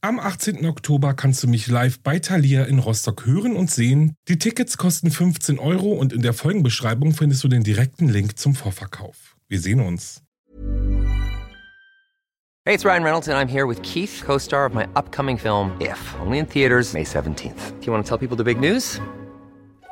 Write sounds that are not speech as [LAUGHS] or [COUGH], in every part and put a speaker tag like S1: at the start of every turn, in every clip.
S1: Am 18. Oktober kannst du mich live bei Thalia in Rostock hören und sehen. Die Tickets kosten 15 Euro und in der Folgenbeschreibung findest du den direkten Link zum Vorverkauf. Wir sehen uns.
S2: Hey, it's Ryan Reynolds and I'm here with Keith, co-star of my upcoming film If, only in theaters May 17th. Do you want to tell people the big news?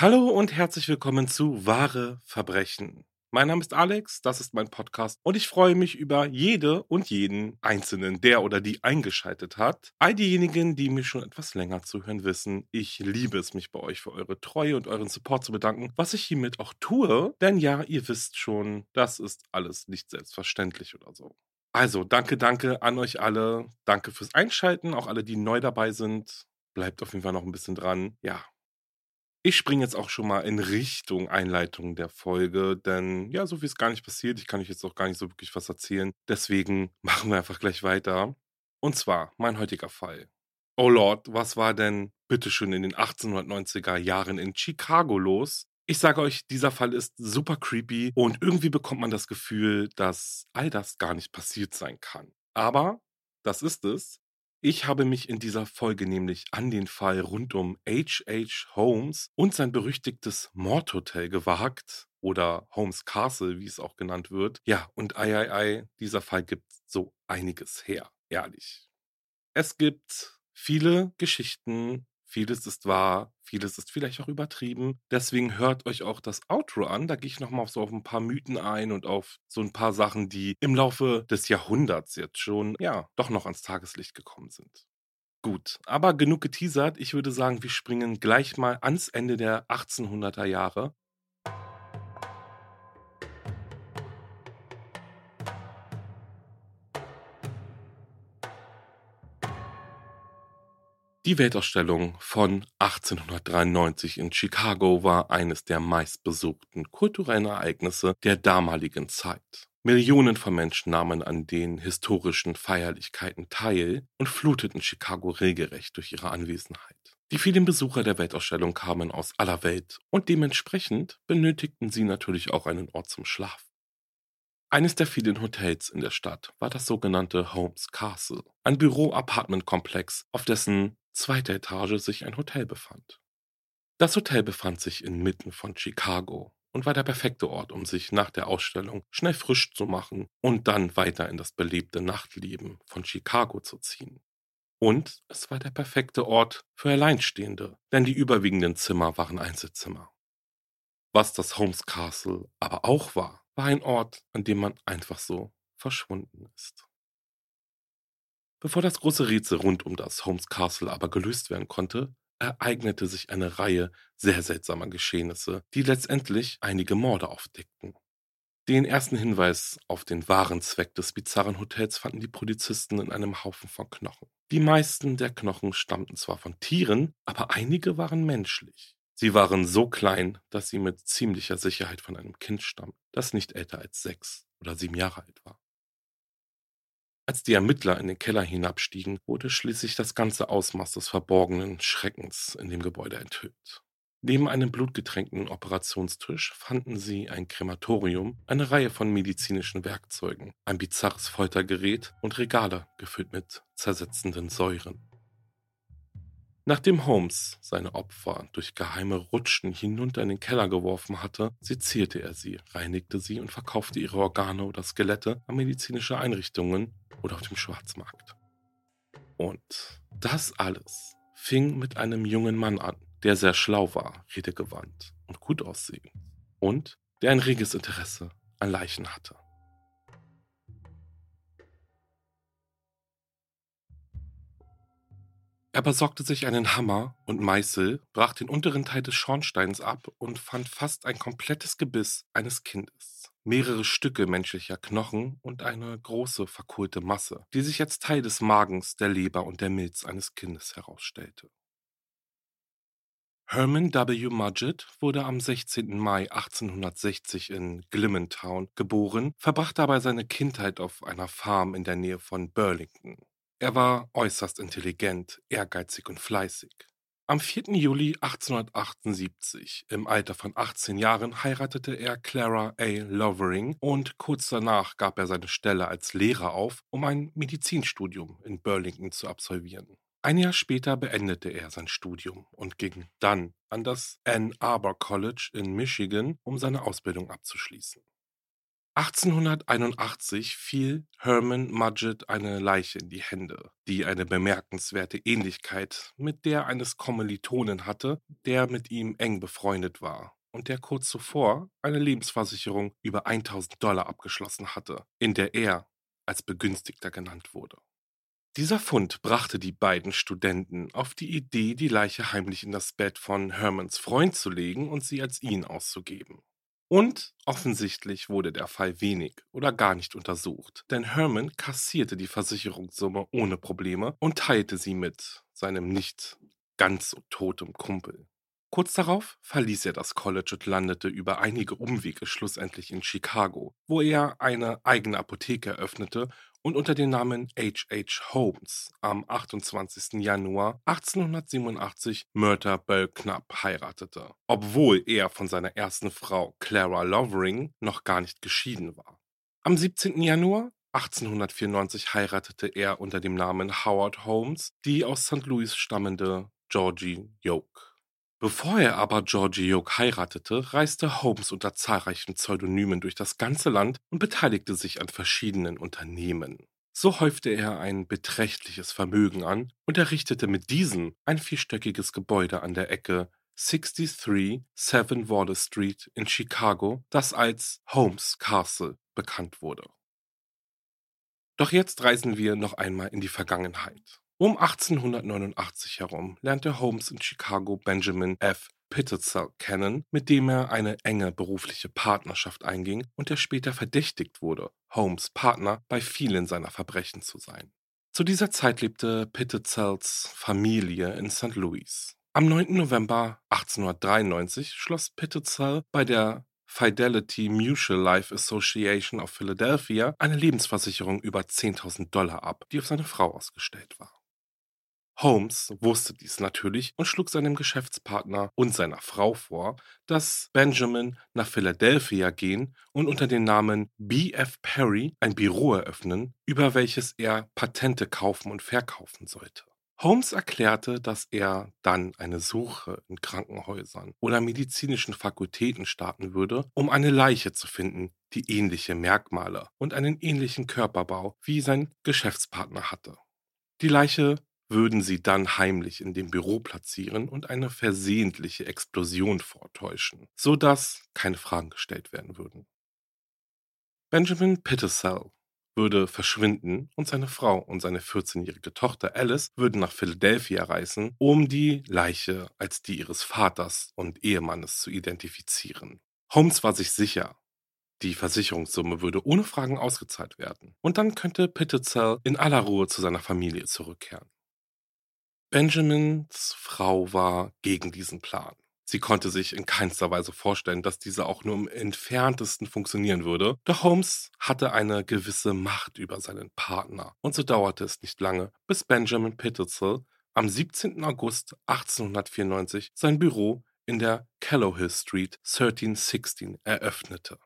S1: Hallo und herzlich willkommen zu Wahre Verbrechen. Mein Name ist Alex, das ist mein Podcast und ich freue mich über jede und jeden Einzelnen, der oder die eingeschaltet hat. All diejenigen, die mir schon etwas länger zuhören, wissen, ich liebe es, mich bei euch für eure Treue und euren Support zu bedanken, was ich hiermit auch tue, denn ja, ihr wisst schon, das ist alles nicht selbstverständlich oder so. Also, danke, danke an euch alle. Danke fürs Einschalten, auch alle, die neu dabei sind. Bleibt auf jeden Fall noch ein bisschen dran. Ja, ich springe jetzt auch schon mal in Richtung Einleitung der Folge, denn ja, so viel ist gar nicht passiert. Ich kann euch jetzt auch gar nicht so wirklich was erzählen. Deswegen [LAUGHS] machen wir einfach gleich weiter. Und zwar mein heutiger Fall. Oh Lord, was war denn bitteschön in den 1890er Jahren in Chicago los? Ich sage euch, dieser Fall ist super creepy und irgendwie bekommt man das Gefühl, dass all das gar nicht passiert sein kann. Aber das ist es. Ich habe mich in dieser Folge nämlich an den Fall rund um H.H. Holmes und sein berüchtigtes Mordhotel gewagt oder Holmes Castle, wie es auch genannt wird. Ja, und ei, ei, ei, dieser Fall gibt so einiges her, ehrlich. Es gibt viele Geschichten, Vieles ist wahr, vieles ist vielleicht auch übertrieben. Deswegen hört euch auch das Outro an. Da gehe ich nochmal so auf ein paar Mythen ein und auf so ein paar Sachen, die im Laufe des Jahrhunderts jetzt schon, ja, doch noch ans Tageslicht gekommen sind. Gut, aber genug geteasert. Ich würde sagen, wir springen gleich mal ans Ende der 1800er Jahre Die Weltausstellung von 1893 in Chicago war eines der meistbesuchten kulturellen Ereignisse der damaligen Zeit. Millionen von Menschen nahmen an den historischen Feierlichkeiten teil und fluteten Chicago regelrecht durch ihre Anwesenheit. Die vielen Besucher der Weltausstellung kamen aus aller Welt und dementsprechend benötigten sie natürlich auch einen Ort zum Schlaf. Eines der vielen Hotels in der Stadt war das sogenannte Holmes Castle, ein Büro-Apartment-Komplex, auf dessen zweiter Etage sich ein Hotel befand. Das Hotel befand sich inmitten von Chicago und war der perfekte Ort, um sich nach der Ausstellung schnell frisch zu machen und dann weiter in das belebte Nachtleben von Chicago zu ziehen. Und es war der perfekte Ort für Alleinstehende, denn die überwiegenden Zimmer waren Einzelzimmer. Was das Holmes Castle aber auch war, war ein Ort, an dem man einfach so verschwunden ist. Bevor das große Rätsel rund um das Holmes Castle aber gelöst werden konnte, ereignete sich eine Reihe sehr seltsamer Geschehnisse, die letztendlich einige Morde aufdeckten. Den ersten Hinweis auf den wahren Zweck des bizarren Hotels fanden die Polizisten in einem Haufen von Knochen. Die meisten der Knochen stammten zwar von Tieren, aber einige waren menschlich. Sie waren so klein, dass sie mit ziemlicher Sicherheit von einem Kind stammen, das nicht älter als sechs oder sieben Jahre alt war. Als die Ermittler in den Keller hinabstiegen, wurde schließlich das ganze Ausmaß des verborgenen Schreckens in dem Gebäude enthüllt. Neben einem blutgetränkten Operationstisch fanden sie ein Krematorium, eine Reihe von medizinischen Werkzeugen, ein bizarres Foltergerät und Regale gefüllt mit zersetzenden Säuren. Nachdem Holmes seine Opfer durch geheime Rutschen hinunter in den Keller geworfen hatte, sezierte er sie, reinigte sie und verkaufte ihre Organe oder Skelette an medizinische Einrichtungen oder auf dem Schwarzmarkt. Und das alles fing mit einem jungen Mann an, der sehr schlau war, redegewandt und gut aussehend und der ein reges Interesse an Leichen hatte. Er besorgte sich einen Hammer und Meißel, brach den unteren Teil des Schornsteins ab und fand fast ein komplettes Gebiss eines Kindes. Mehrere Stücke menschlicher Knochen und eine große verkohlte Masse, die sich als Teil des Magens, der Leber und der Milz eines Kindes herausstellte. Herman W. Mudgett wurde am 16. Mai 1860 in Glimmentown geboren, verbrachte dabei seine Kindheit auf einer Farm in der Nähe von Burlington. Er war äußerst intelligent, ehrgeizig und fleißig. Am 4. Juli 1878, im Alter von 18 Jahren, heiratete er Clara A. Lovering und kurz danach gab er seine Stelle als Lehrer auf, um ein Medizinstudium in Burlington zu absolvieren. Ein Jahr später beendete er sein Studium und ging dann an das Ann Arbor College in Michigan, um seine Ausbildung abzuschließen. 1881 fiel Herman Mudgett eine Leiche in die Hände, die eine bemerkenswerte Ähnlichkeit mit der eines Kommilitonen hatte, der mit ihm eng befreundet war und der kurz zuvor eine Lebensversicherung über 1000 Dollar abgeschlossen hatte, in der er als Begünstigter genannt wurde. Dieser Fund brachte die beiden Studenten auf die Idee, die Leiche heimlich in das Bett von Hermans Freund zu legen und sie als ihn auszugeben. Und offensichtlich wurde der Fall wenig oder gar nicht untersucht, denn Herman kassierte die Versicherungssumme ohne Probleme und teilte sie mit seinem nicht ganz so totem Kumpel. Kurz darauf verließ er das College und landete über einige Umwege schlussendlich in Chicago, wo er eine eigene Apotheke eröffnete und unter dem Namen H.H. Holmes am 28. Januar 1887 Myrta Belknap heiratete, obwohl er von seiner ersten Frau Clara Lovering noch gar nicht geschieden war. Am 17. Januar 1894 heiratete er unter dem Namen Howard Holmes die aus St. Louis stammende Georgie Yoke. Bevor er aber Georgie Yoke heiratete, reiste Holmes unter zahlreichen Pseudonymen durch das ganze Land und beteiligte sich an verschiedenen Unternehmen. So häufte er ein beträchtliches Vermögen an und errichtete mit diesem ein vierstöckiges Gebäude an der Ecke 63 Seven Water Street in Chicago, das als Holmes Castle bekannt wurde. Doch jetzt reisen wir noch einmal in die Vergangenheit. Um 1889 herum lernte Holmes in Chicago Benjamin F. Pittezel kennen, mit dem er eine enge berufliche Partnerschaft einging und der später verdächtigt wurde, Holmes Partner bei vielen seiner Verbrechen zu sein. Zu dieser Zeit lebte Pittezels Familie in St. Louis. Am 9. November 1893 schloss Pittezel bei der Fidelity Mutual Life Association of Philadelphia eine Lebensversicherung über 10.000 Dollar ab, die auf seine Frau ausgestellt war. Holmes wusste dies natürlich und schlug seinem Geschäftspartner und seiner Frau vor, dass Benjamin nach Philadelphia gehen und unter dem Namen B.F. Perry ein Büro eröffnen, über welches er Patente kaufen und verkaufen sollte. Holmes erklärte, dass er dann eine Suche in Krankenhäusern oder medizinischen Fakultäten starten würde, um eine Leiche zu finden, die ähnliche Merkmale und einen ähnlichen Körperbau wie sein Geschäftspartner hatte. Die Leiche würden sie dann heimlich in dem Büro platzieren und eine versehentliche Explosion vortäuschen, so dass keine Fragen gestellt werden würden. Benjamin Pittersell würde verschwinden und seine Frau und seine 14-jährige Tochter Alice würden nach Philadelphia reisen, um die Leiche als die ihres Vaters und Ehemannes zu identifizieren. Holmes war sich sicher, die Versicherungssumme würde ohne Fragen ausgezahlt werden und dann könnte Pittersell in aller Ruhe zu seiner Familie zurückkehren. Benjamins Frau war gegen diesen Plan. Sie konnte sich in keinster Weise vorstellen, dass dieser auch nur im entferntesten funktionieren würde. Doch Holmes hatte eine gewisse Macht über seinen Partner. Und so dauerte es nicht lange, bis Benjamin Pittersell am 17. August 1894 sein Büro in der Callowhill Street 1316 eröffnete.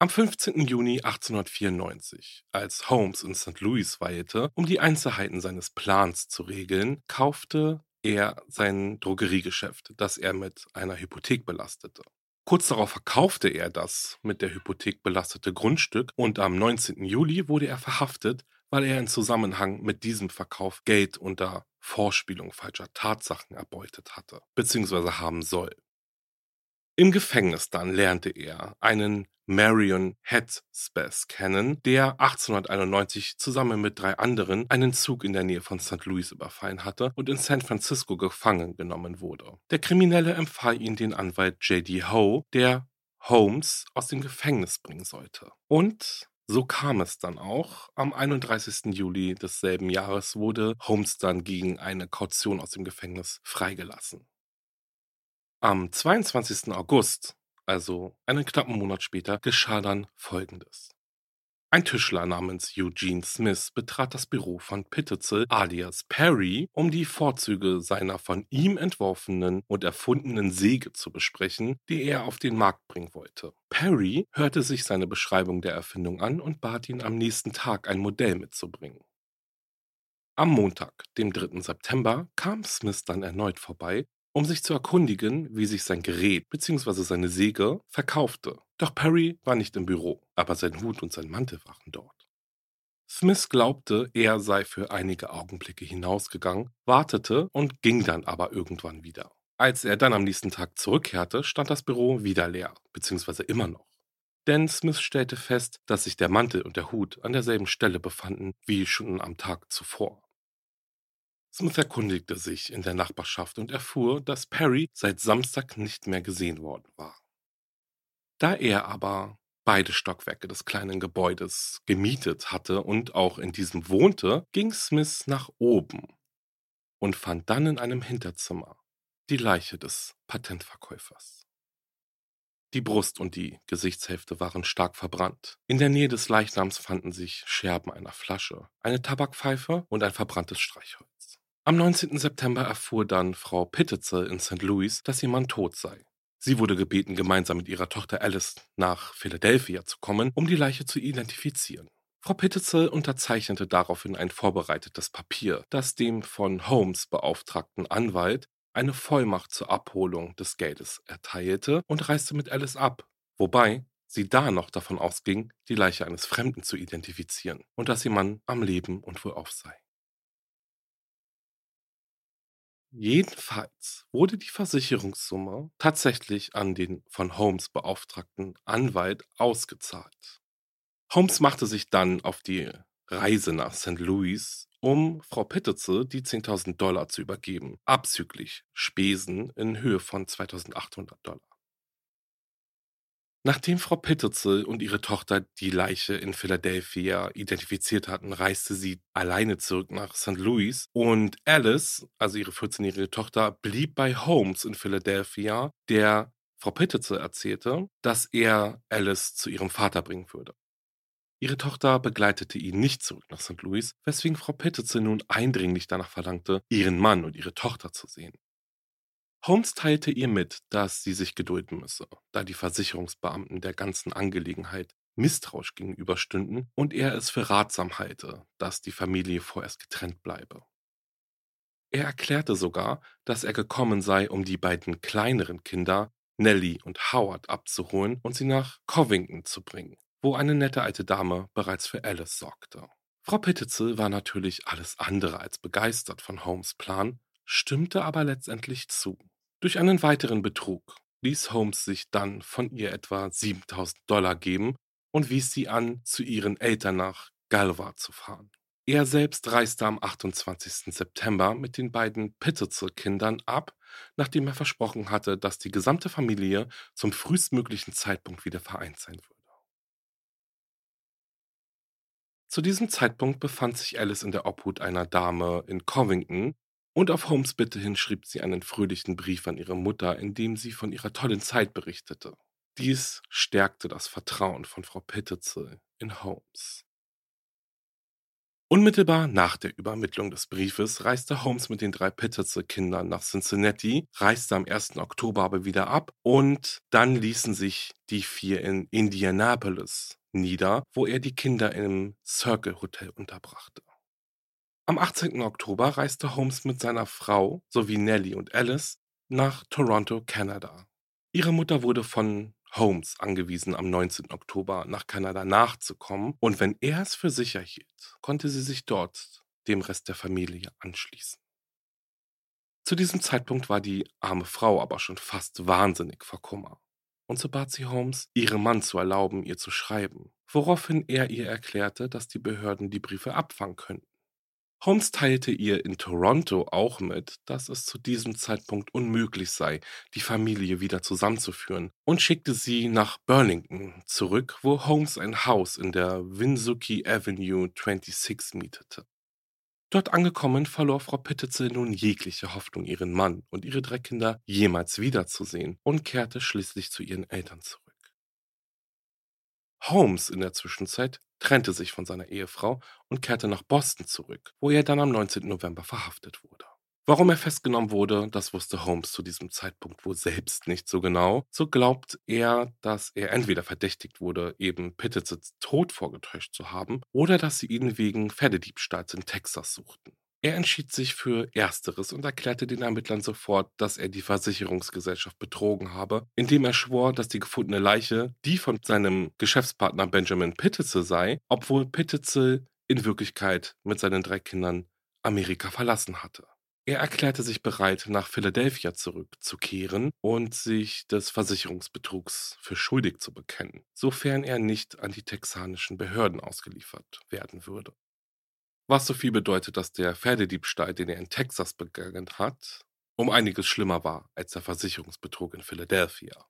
S1: Am 15. Juni 1894, als Holmes in St. Louis weilte, um die Einzelheiten seines Plans zu regeln, kaufte er sein Drogeriegeschäft, das er mit einer Hypothek belastete. Kurz darauf verkaufte er das mit der Hypothek belastete Grundstück und am 19. Juli wurde er verhaftet, weil er in Zusammenhang mit diesem Verkauf Geld unter Vorspielung falscher Tatsachen erbeutet hatte, bzw. haben soll. Im Gefängnis dann lernte er einen Marion Headspath kennen, der 1891 zusammen mit drei anderen einen Zug in der Nähe von St. Louis überfallen hatte und in San Francisco gefangen genommen wurde. Der Kriminelle empfahl ihn den Anwalt J.D. Howe, der Holmes aus dem Gefängnis bringen sollte. Und so kam es dann auch. Am 31. Juli desselben Jahres wurde Holmes dann gegen eine Kaution aus dem Gefängnis freigelassen. Am 22. August, also einen knappen Monat später, geschah dann Folgendes. Ein Tischler namens Eugene Smith betrat das Büro von Pittezel alias Perry, um die Vorzüge seiner von ihm entworfenen und erfundenen Säge zu besprechen, die er auf den Markt bringen wollte. Perry hörte sich seine Beschreibung der Erfindung an und bat ihn am nächsten Tag ein Modell mitzubringen. Am Montag, dem 3. September, kam Smith dann erneut vorbei um sich zu erkundigen, wie sich sein Gerät bzw. seine Säge verkaufte. Doch Perry war nicht im Büro, aber sein Hut und sein Mantel waren dort. Smith glaubte, er sei für einige Augenblicke hinausgegangen, wartete und ging dann aber irgendwann wieder. Als er dann am nächsten Tag zurückkehrte, stand das Büro wieder leer, beziehungsweise immer noch. Denn Smith stellte fest, dass sich der Mantel und der Hut an derselben Stelle befanden wie schon am Tag zuvor. Smith erkundigte sich in der Nachbarschaft und erfuhr, dass Perry seit Samstag nicht mehr gesehen worden war. Da er aber beide Stockwerke des kleinen Gebäudes gemietet hatte und auch in diesem wohnte, ging Smith nach oben und fand dann in einem Hinterzimmer die Leiche des Patentverkäufers. Die Brust und die Gesichtshälfte waren stark verbrannt. In der Nähe des Leichnams fanden sich Scherben einer Flasche, eine Tabakpfeife und ein verbranntes Streichholz. Am 19. September erfuhr dann Frau Pittitzel in St. Louis, dass ihr Mann tot sei. Sie wurde gebeten, gemeinsam mit ihrer Tochter Alice nach Philadelphia zu kommen, um die Leiche zu identifizieren. Frau Pittitzel unterzeichnete daraufhin ein vorbereitetes Papier, das dem von Holmes beauftragten Anwalt eine Vollmacht zur Abholung des Geldes erteilte und reiste mit Alice ab, wobei sie da noch davon ausging, die Leiche eines Fremden zu identifizieren und dass ihr Mann am Leben und wohlauf sei. Jedenfalls wurde die Versicherungssumme tatsächlich an den von Holmes beauftragten Anwalt ausgezahlt. Holmes machte sich dann auf die Reise nach St. Louis, um Frau Pittitze die 10.000 Dollar zu übergeben, abzüglich Spesen in Höhe von 2.800 Dollar. Nachdem Frau Pittezel und ihre Tochter die Leiche in Philadelphia identifiziert hatten, reiste sie alleine zurück nach St. Louis und Alice, also ihre 14-jährige Tochter, blieb bei Holmes in Philadelphia, der Frau Pittezel erzählte, dass er Alice zu ihrem Vater bringen würde. Ihre Tochter begleitete ihn nicht zurück nach St. Louis, weswegen Frau Pittezel nun eindringlich danach verlangte, ihren Mann und ihre Tochter zu sehen. Holmes teilte ihr mit, dass sie sich gedulden müsse, da die Versicherungsbeamten der ganzen Angelegenheit misstrauisch gegenüberstünden und er es für ratsam halte, dass die Familie vorerst getrennt bleibe. Er erklärte sogar, dass er gekommen sei, um die beiden kleineren Kinder, Nellie und Howard, abzuholen und sie nach Covington zu bringen, wo eine nette alte Dame bereits für Alice sorgte. Frau Pittitzel war natürlich alles andere als begeistert von Holmes Plan, stimmte aber letztendlich zu. Durch einen weiteren Betrug ließ Holmes sich dann von ihr etwa 7000 Dollar geben und wies sie an, zu ihren Eltern nach Galva zu fahren. Er selbst reiste am 28. September mit den beiden Pittitzel-Kindern ab, nachdem er versprochen hatte, dass die gesamte Familie zum frühestmöglichen Zeitpunkt wieder vereint sein würde. Zu diesem Zeitpunkt befand sich Alice in der Obhut einer Dame in Covington, und auf Holmes Bitte hin schrieb sie einen fröhlichen Brief an ihre Mutter, in dem sie von ihrer tollen Zeit berichtete. Dies stärkte das Vertrauen von Frau Pittitzel in Holmes. Unmittelbar nach der Übermittlung des Briefes reiste Holmes mit den drei Pittitzel-Kindern nach Cincinnati, reiste am 1. Oktober aber wieder ab und dann ließen sich die vier in Indianapolis nieder, wo er die Kinder im Circle Hotel unterbrachte. Am 18. Oktober reiste Holmes mit seiner Frau sowie Nellie und Alice nach Toronto, Kanada. Ihre Mutter wurde von Holmes angewiesen, am 19. Oktober nach Kanada nachzukommen, und wenn er es für sicher hielt, konnte sie sich dort dem Rest der Familie anschließen. Zu diesem Zeitpunkt war die arme Frau aber schon fast wahnsinnig vor Kummer, und so bat sie Holmes, ihrem Mann zu erlauben, ihr zu schreiben, woraufhin er ihr erklärte, dass die Behörden die Briefe abfangen könnten. Holmes teilte ihr in Toronto auch mit, dass es zu diesem Zeitpunkt unmöglich sei, die Familie wieder zusammenzuführen und schickte sie nach Burlington zurück, wo Holmes ein Haus in der Winsuki Avenue 26 mietete. Dort angekommen verlor Frau Pittetzel nun jegliche Hoffnung, ihren Mann und ihre drei Kinder jemals wiederzusehen und kehrte schließlich zu ihren Eltern zurück. Holmes in der Zwischenzeit trennte sich von seiner Ehefrau und kehrte nach Boston zurück, wo er dann am 19. November verhaftet wurde. Warum er festgenommen wurde, das wusste Holmes zu diesem Zeitpunkt wohl selbst nicht so genau. So glaubt er, dass er entweder verdächtigt wurde, eben Pittets Tod vorgetäuscht zu haben, oder dass sie ihn wegen Pferdediebstahls in Texas suchten. Er entschied sich für Ersteres und erklärte den Ermittlern sofort, dass er die Versicherungsgesellschaft betrogen habe, indem er schwor, dass die gefundene Leiche die von seinem Geschäftspartner Benjamin Pittitzel sei, obwohl Pittitzel in Wirklichkeit mit seinen drei Kindern Amerika verlassen hatte. Er erklärte sich bereit, nach Philadelphia zurückzukehren und sich des Versicherungsbetrugs für schuldig zu bekennen, sofern er nicht an die texanischen Behörden ausgeliefert werden würde. Was so viel bedeutet, dass der Pferdediebstahl, den er in Texas begangen hat, um einiges schlimmer war als der Versicherungsbetrug in Philadelphia.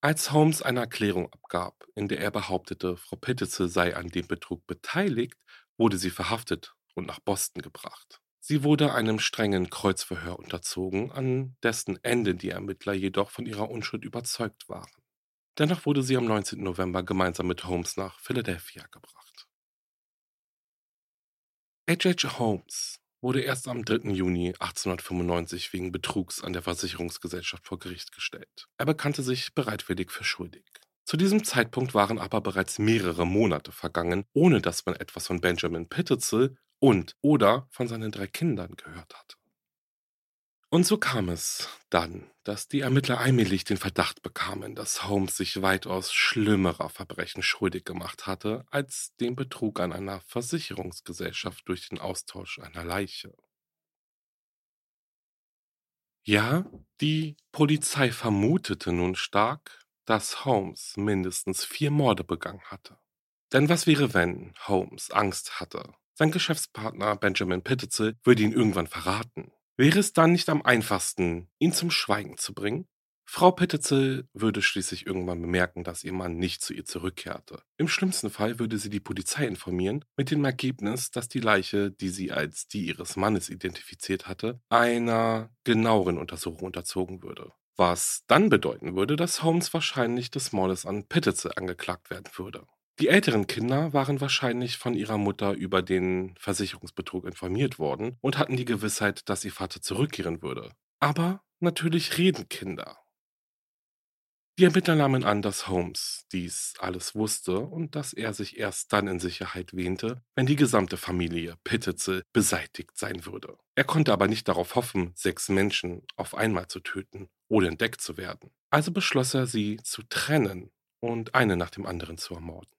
S1: Als Holmes eine Erklärung abgab, in der er behauptete, Frau Pittitzel sei an dem Betrug beteiligt, wurde sie verhaftet und nach Boston gebracht. Sie wurde einem strengen Kreuzverhör unterzogen, an dessen Ende die Ermittler jedoch von ihrer Unschuld überzeugt waren. Dennoch wurde sie am 19. November gemeinsam mit Holmes nach Philadelphia gebracht. H.H. Holmes wurde erst am 3. Juni 1895 wegen Betrugs an der Versicherungsgesellschaft vor Gericht gestellt. Er bekannte sich bereitwillig für schuldig. Zu diesem Zeitpunkt waren aber bereits mehrere Monate vergangen, ohne dass man etwas von Benjamin Pittitzel und oder von seinen drei Kindern gehört hatte. Und so kam es dann, dass die Ermittler allmählich den Verdacht bekamen, dass Holmes sich weitaus schlimmerer Verbrechen schuldig gemacht hatte als den Betrug an einer Versicherungsgesellschaft durch den Austausch einer Leiche. Ja, die Polizei vermutete nun stark, dass Holmes mindestens vier Morde begangen hatte. Denn was wäre, wenn Holmes Angst hatte? Sein Geschäftspartner Benjamin Pittitzel würde ihn irgendwann verraten. Wäre es dann nicht am einfachsten, ihn zum Schweigen zu bringen? Frau Pittitzel würde schließlich irgendwann bemerken, dass ihr Mann nicht zu ihr zurückkehrte. Im schlimmsten Fall würde sie die Polizei informieren, mit dem Ergebnis, dass die Leiche, die sie als die ihres Mannes identifiziert hatte, einer genaueren Untersuchung unterzogen würde. Was dann bedeuten würde, dass Holmes wahrscheinlich des Mordes an Pittitzel angeklagt werden würde. Die älteren Kinder waren wahrscheinlich von ihrer Mutter über den Versicherungsbetrug informiert worden und hatten die Gewissheit, dass ihr Vater zurückkehren würde. Aber natürlich reden Kinder. Die Ermittler nahmen an, dass Holmes dies alles wusste und dass er sich erst dann in Sicherheit wähnte, wenn die gesamte Familie Pittitzel beseitigt sein würde. Er konnte aber nicht darauf hoffen, sechs Menschen auf einmal zu töten, ohne entdeckt zu werden. Also beschloss er, sie zu trennen und eine nach dem anderen zu ermorden.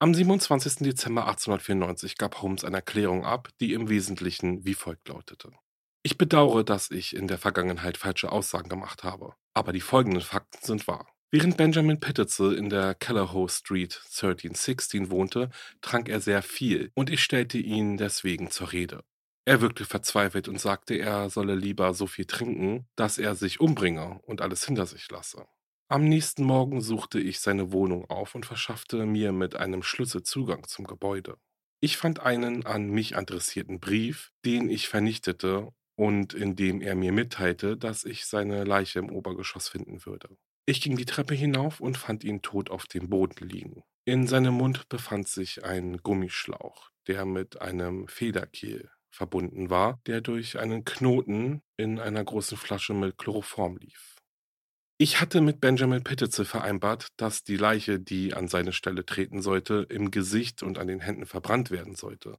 S1: Am 27. Dezember 1894 gab Holmes eine Erklärung ab, die im Wesentlichen wie folgt lautete. Ich bedauere, dass ich in der Vergangenheit falsche Aussagen gemacht habe, aber die folgenden Fakten sind wahr. Während Benjamin Pittitzel in der Kellerhoe Street 1316 wohnte, trank er sehr viel und ich stellte ihn deswegen zur Rede. Er wirkte verzweifelt und sagte, er solle lieber so viel trinken, dass er sich umbringe und alles hinter sich lasse. Am nächsten Morgen suchte ich seine Wohnung auf und verschaffte mir mit einem Schlüssel Zugang zum Gebäude. Ich fand einen an mich adressierten Brief, den ich vernichtete und in dem er mir mitteilte, dass ich seine Leiche im Obergeschoss finden würde. Ich ging die Treppe hinauf und fand ihn tot auf dem Boden liegen. In seinem Mund befand sich ein Gummischlauch, der mit einem Federkiel verbunden war, der durch einen Knoten in einer großen Flasche mit Chloroform lief. Ich hatte mit Benjamin Pittitzel vereinbart, dass die Leiche, die an seine Stelle treten sollte, im Gesicht und an den Händen verbrannt werden sollte,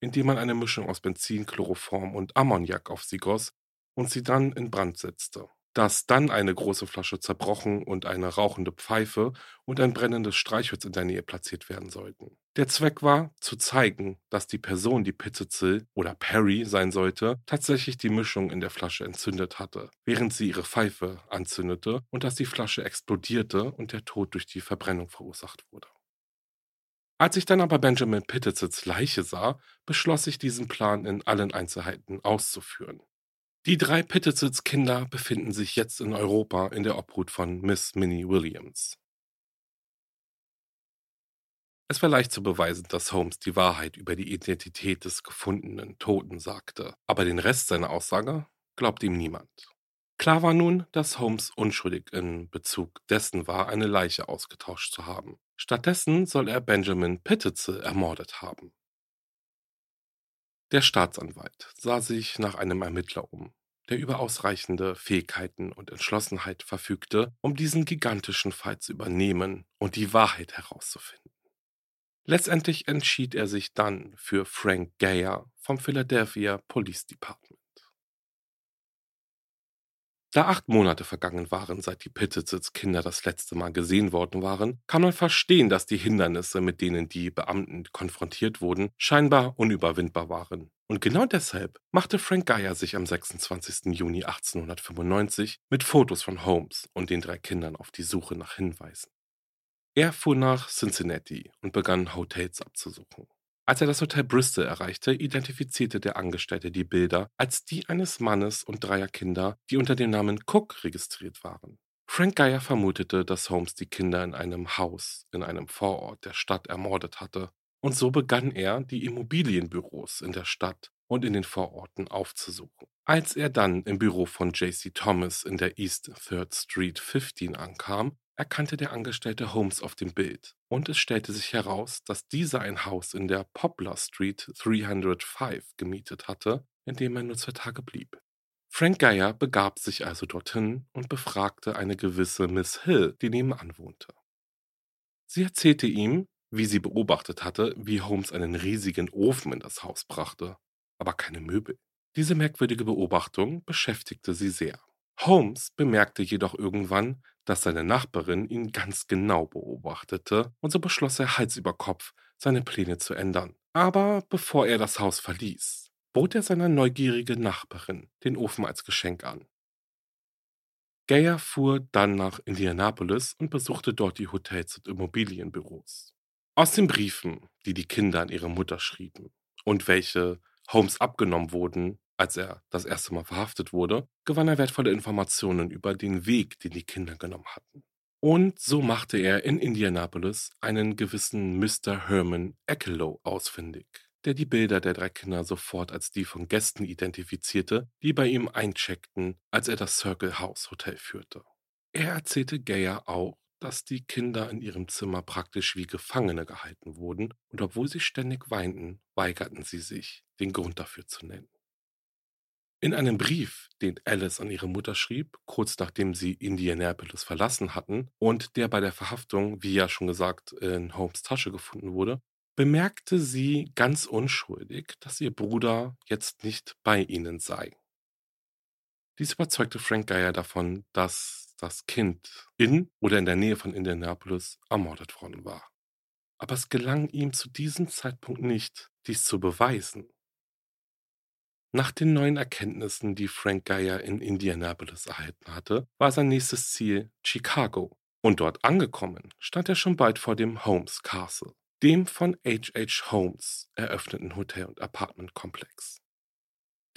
S1: indem man eine Mischung aus Benzin, Chloroform und Ammoniak auf sie goss und sie dann in Brand setzte dass dann eine große Flasche zerbrochen und eine rauchende Pfeife und ein brennendes Streichholz in der Nähe platziert werden sollten. Der Zweck war, zu zeigen, dass die Person, die Pizzezil oder Perry sein sollte, tatsächlich die Mischung in der Flasche entzündet hatte, während sie ihre Pfeife anzündete und dass die Flasche explodierte und der Tod durch die Verbrennung verursacht wurde. Als ich dann aber Benjamin Pittitsits Leiche sah, beschloss ich, diesen Plan in allen Einzelheiten auszuführen. Die drei Pittitsits Kinder befinden sich jetzt in Europa in der Obhut von Miss Minnie Williams. Es war leicht zu beweisen, dass Holmes die Wahrheit über die Identität des gefundenen Toten sagte, aber den Rest seiner Aussage glaubt ihm niemand. Klar war nun, dass Holmes unschuldig in Bezug dessen war, eine Leiche ausgetauscht zu haben. Stattdessen soll er Benjamin Pittitze ermordet haben. Der Staatsanwalt sah sich nach einem Ermittler um, der über ausreichende Fähigkeiten und Entschlossenheit verfügte, um diesen gigantischen Fall zu übernehmen und die Wahrheit herauszufinden. Letztendlich entschied er sich dann für Frank Geyer vom Philadelphia Police Department. Da acht Monate vergangen waren, seit die Pittitsits Kinder das letzte Mal gesehen worden waren, kann man verstehen, dass die Hindernisse, mit denen die Beamten konfrontiert wurden, scheinbar unüberwindbar waren. Und genau deshalb machte Frank Geyer sich am 26. Juni 1895 mit Fotos von Holmes und den drei Kindern auf die Suche nach Hinweisen. Er fuhr nach Cincinnati und begann Hotels abzusuchen. Als er das Hotel Bristol erreichte, identifizierte der Angestellte die Bilder als die eines Mannes und dreier Kinder, die unter dem Namen Cook registriert waren. Frank Geyer vermutete, dass Holmes die Kinder in einem Haus in einem Vorort der Stadt ermordet hatte, und so begann er, die Immobilienbüros in der Stadt und in den Vororten aufzusuchen. Als er dann im Büro von J.C. Thomas in der East 3rd Street 15 ankam, erkannte der Angestellte Holmes auf dem Bild und es stellte sich heraus, dass dieser ein Haus in der Poplar Street 305 gemietet hatte, in dem er nur zwei Tage blieb. Frank Geyer begab sich also dorthin und befragte eine gewisse Miss Hill, die nebenan wohnte. Sie erzählte ihm, wie sie beobachtet hatte, wie Holmes einen riesigen Ofen in das Haus brachte, aber keine Möbel. Diese merkwürdige Beobachtung beschäftigte sie sehr. Holmes bemerkte jedoch irgendwann, dass seine Nachbarin ihn ganz genau beobachtete, und so beschloss er Hals über Kopf, seine Pläne zu ändern. Aber bevor er das Haus verließ, bot er seiner neugierigen Nachbarin den Ofen als Geschenk an. Geyer fuhr dann nach Indianapolis und besuchte dort die Hotels und Immobilienbüros. Aus den Briefen, die die Kinder an ihre Mutter schrieben und welche Holmes abgenommen wurden, als er das erste Mal verhaftet wurde, gewann er wertvolle Informationen über den Weg, den die Kinder genommen hatten. Und so machte er in Indianapolis einen gewissen Mr. Herman Ekelow ausfindig, der die Bilder der drei Kinder sofort als die von Gästen identifizierte, die bei ihm eincheckten, als er das Circle House Hotel führte. Er erzählte Geyer auch, dass die Kinder in ihrem Zimmer praktisch wie Gefangene gehalten wurden, und obwohl sie ständig weinten, weigerten sie sich, den Grund dafür zu nennen. In einem Brief, den Alice an ihre Mutter schrieb, kurz nachdem sie Indianapolis verlassen hatten und der bei der Verhaftung, wie ja schon gesagt, in Holmes Tasche gefunden wurde, bemerkte sie ganz unschuldig, dass ihr Bruder jetzt nicht bei ihnen sei. Dies überzeugte Frank Geyer davon, dass das Kind in oder in der Nähe von Indianapolis ermordet worden war. Aber es gelang ihm zu diesem Zeitpunkt nicht, dies zu beweisen. Nach den neuen Erkenntnissen, die Frank Geyer in Indianapolis erhalten hatte, war sein nächstes Ziel Chicago. Und dort angekommen, stand er schon bald vor dem Holmes Castle, dem von H. H. Holmes eröffneten Hotel- und Apartmentkomplex.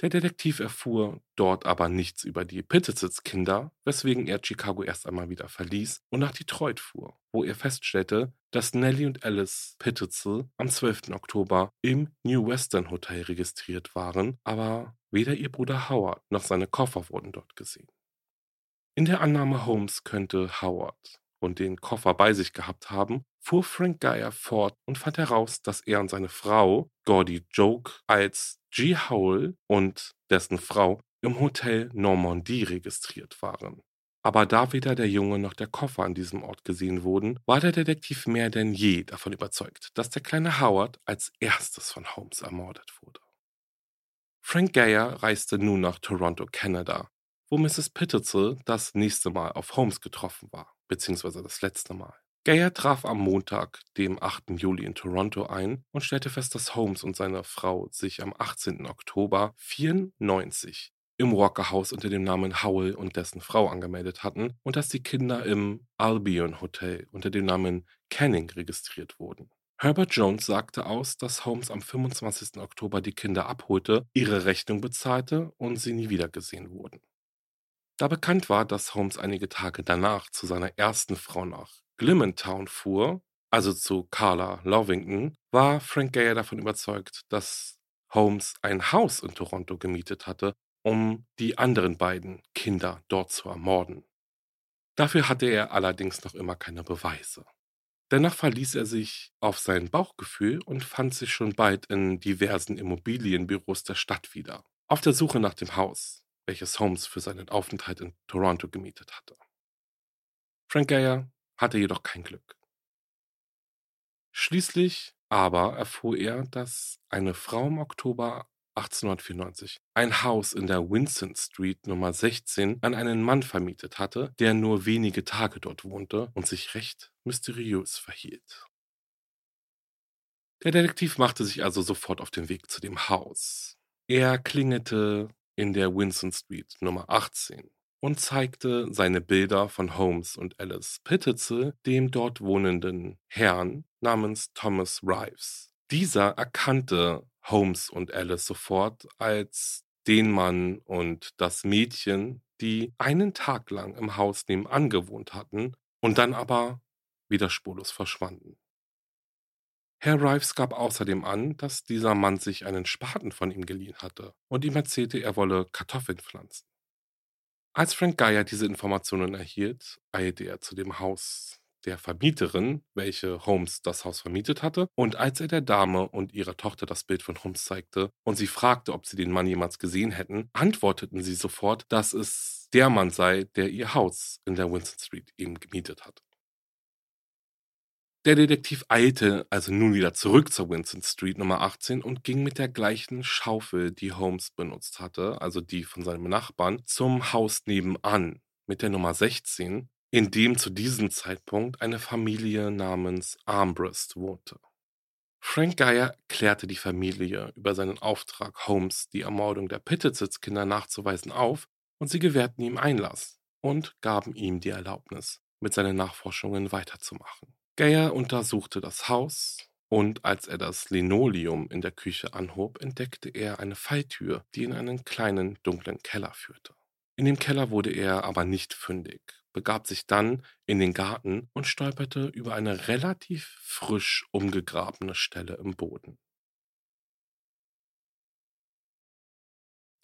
S1: Der Detektiv erfuhr dort aber nichts über die Pittitsits-Kinder, weswegen er Chicago erst einmal wieder verließ und nach Detroit fuhr, wo er feststellte, dass Nellie und Alice Pittitzel am 12. Oktober im New Western Hotel registriert waren, aber weder ihr Bruder Howard noch seine Koffer wurden dort gesehen. In der Annahme Holmes könnte Howard und den Koffer bei sich gehabt haben, fuhr Frank Geyer fort und fand heraus, dass er und seine Frau, Gordy Joke, als G. Howell und dessen Frau im Hotel Normandie registriert waren. Aber da weder der Junge noch der Koffer an diesem Ort gesehen wurden, war der Detektiv mehr denn je davon überzeugt, dass der kleine Howard als erstes von Holmes ermordet wurde. Frank Geyer reiste nun nach Toronto, Kanada, wo Mrs. Pittitzel das nächste Mal auf Holmes getroffen war, beziehungsweise das letzte Mal. Geyer traf am Montag, dem 8. Juli in Toronto ein und stellte fest, dass Holmes und seine Frau sich am 18. Oktober 94 im Walker House unter dem Namen Howell und dessen Frau angemeldet hatten und dass die Kinder im Albion Hotel unter dem Namen Canning registriert wurden. Herbert Jones sagte aus, dass Holmes am 25. Oktober die Kinder abholte, ihre Rechnung bezahlte und sie nie wiedergesehen wurden. Da bekannt war, dass Holmes einige Tage danach zu seiner ersten Frau nach Glimmentown fuhr, also zu Carla Lovington, war Frank Gayer davon überzeugt, dass Holmes ein Haus in Toronto gemietet hatte, um die anderen beiden Kinder dort zu ermorden. Dafür hatte er allerdings noch immer keine Beweise. Dennoch verließ er sich auf sein Bauchgefühl und fand sich schon bald in diversen Immobilienbüros der Stadt wieder, auf der Suche nach dem Haus, welches Holmes für seinen Aufenthalt in Toronto gemietet hatte. Frank Geyer hatte jedoch kein Glück. Schließlich aber erfuhr er, dass eine Frau im Oktober 1894 ein Haus in der Vincent Street Nummer 16 an einen Mann vermietet hatte, der nur wenige Tage dort wohnte und sich recht mysteriös verhielt. Der Detektiv machte sich also sofort auf den Weg zu dem Haus. Er klingelte in der Vincent Street Nummer 18 und zeigte seine Bilder von Holmes und Alice Pittitzel dem dort wohnenden Herrn namens Thomas Rives. Dieser erkannte Holmes und Alice sofort als den Mann und das Mädchen, die einen Tag lang im Haus nebenan gewohnt hatten und dann aber wieder spurlos verschwanden. Herr Rives gab außerdem an, dass dieser Mann sich einen Spaten von ihm geliehen hatte und ihm erzählte, er wolle Kartoffeln pflanzen. Als Frank Geyer diese Informationen erhielt, eilte er zu dem Haus der Vermieterin, welche Holmes das Haus vermietet hatte, und als er der Dame und ihrer Tochter das Bild von Holmes zeigte und sie fragte, ob sie den Mann jemals gesehen hätten, antworteten sie sofort, dass es der Mann sei, der ihr Haus in der Winston Street eben gemietet hat. Der Detektiv eilte also nun wieder zurück zur Winston Street Nummer 18 und ging mit der gleichen Schaufel, die Holmes benutzt hatte, also die von seinem Nachbarn, zum Haus nebenan mit der Nummer 16 in dem zu diesem Zeitpunkt eine Familie namens Armbrust wohnte. Frank Geyer klärte die Familie über seinen Auftrag, Holmes die Ermordung der Pittitz-Kinder nachzuweisen auf und sie gewährten ihm Einlass und gaben ihm die Erlaubnis, mit seinen Nachforschungen weiterzumachen. Geyer untersuchte das Haus und als er das Linoleum in der Küche anhob, entdeckte er eine Falltür, die in einen kleinen dunklen Keller führte. In dem Keller wurde er aber nicht fündig begab sich dann in den Garten und stolperte über eine relativ frisch umgegrabene Stelle im Boden.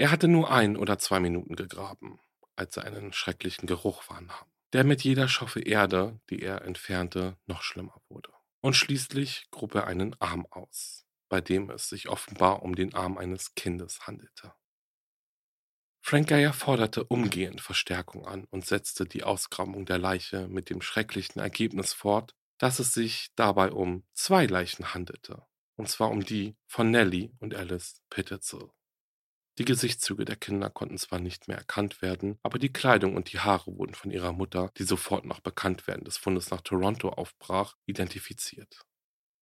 S1: Er hatte nur ein oder zwei Minuten gegraben, als er einen schrecklichen Geruch wahrnahm, der mit jeder Schoffe Erde, die er entfernte, noch schlimmer wurde. Und schließlich grub er einen Arm aus, bei dem es sich offenbar um den Arm eines Kindes handelte. Frank Geyer forderte umgehend Verstärkung an und setzte die Ausgrabung der Leiche mit dem schrecklichen Ergebnis fort, dass es sich dabei um zwei Leichen handelte, und zwar um die von Nellie und Alice Pittitzel. Die Gesichtszüge der Kinder konnten zwar nicht mehr erkannt werden, aber die Kleidung und die Haare wurden von ihrer Mutter, die sofort nach Bekanntwerden des Fundes nach Toronto aufbrach, identifiziert.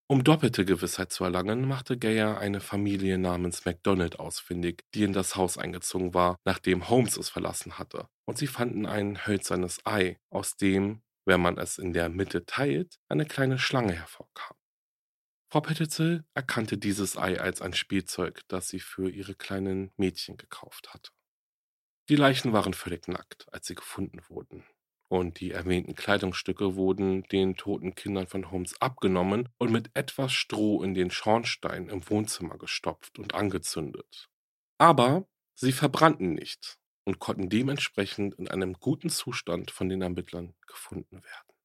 S1: Um doppelte Gewissheit zu erlangen, machte Geyer eine Familie namens MacDonald ausfindig, die in das Haus eingezogen war, nachdem Holmes es verlassen hatte, und sie fanden ein hölzernes Ei, aus dem, wenn man es in der Mitte teilt, eine kleine Schlange hervorkam. Frau Pettitzel erkannte dieses Ei als ein Spielzeug, das sie für ihre kleinen Mädchen gekauft hatte. Die Leichen waren völlig nackt, als sie gefunden wurden und die erwähnten Kleidungsstücke wurden den toten Kindern von Holmes abgenommen und mit etwas Stroh in den Schornstein im Wohnzimmer gestopft und angezündet. Aber sie verbrannten nicht und konnten dementsprechend in einem guten Zustand von den Ermittlern gefunden werden.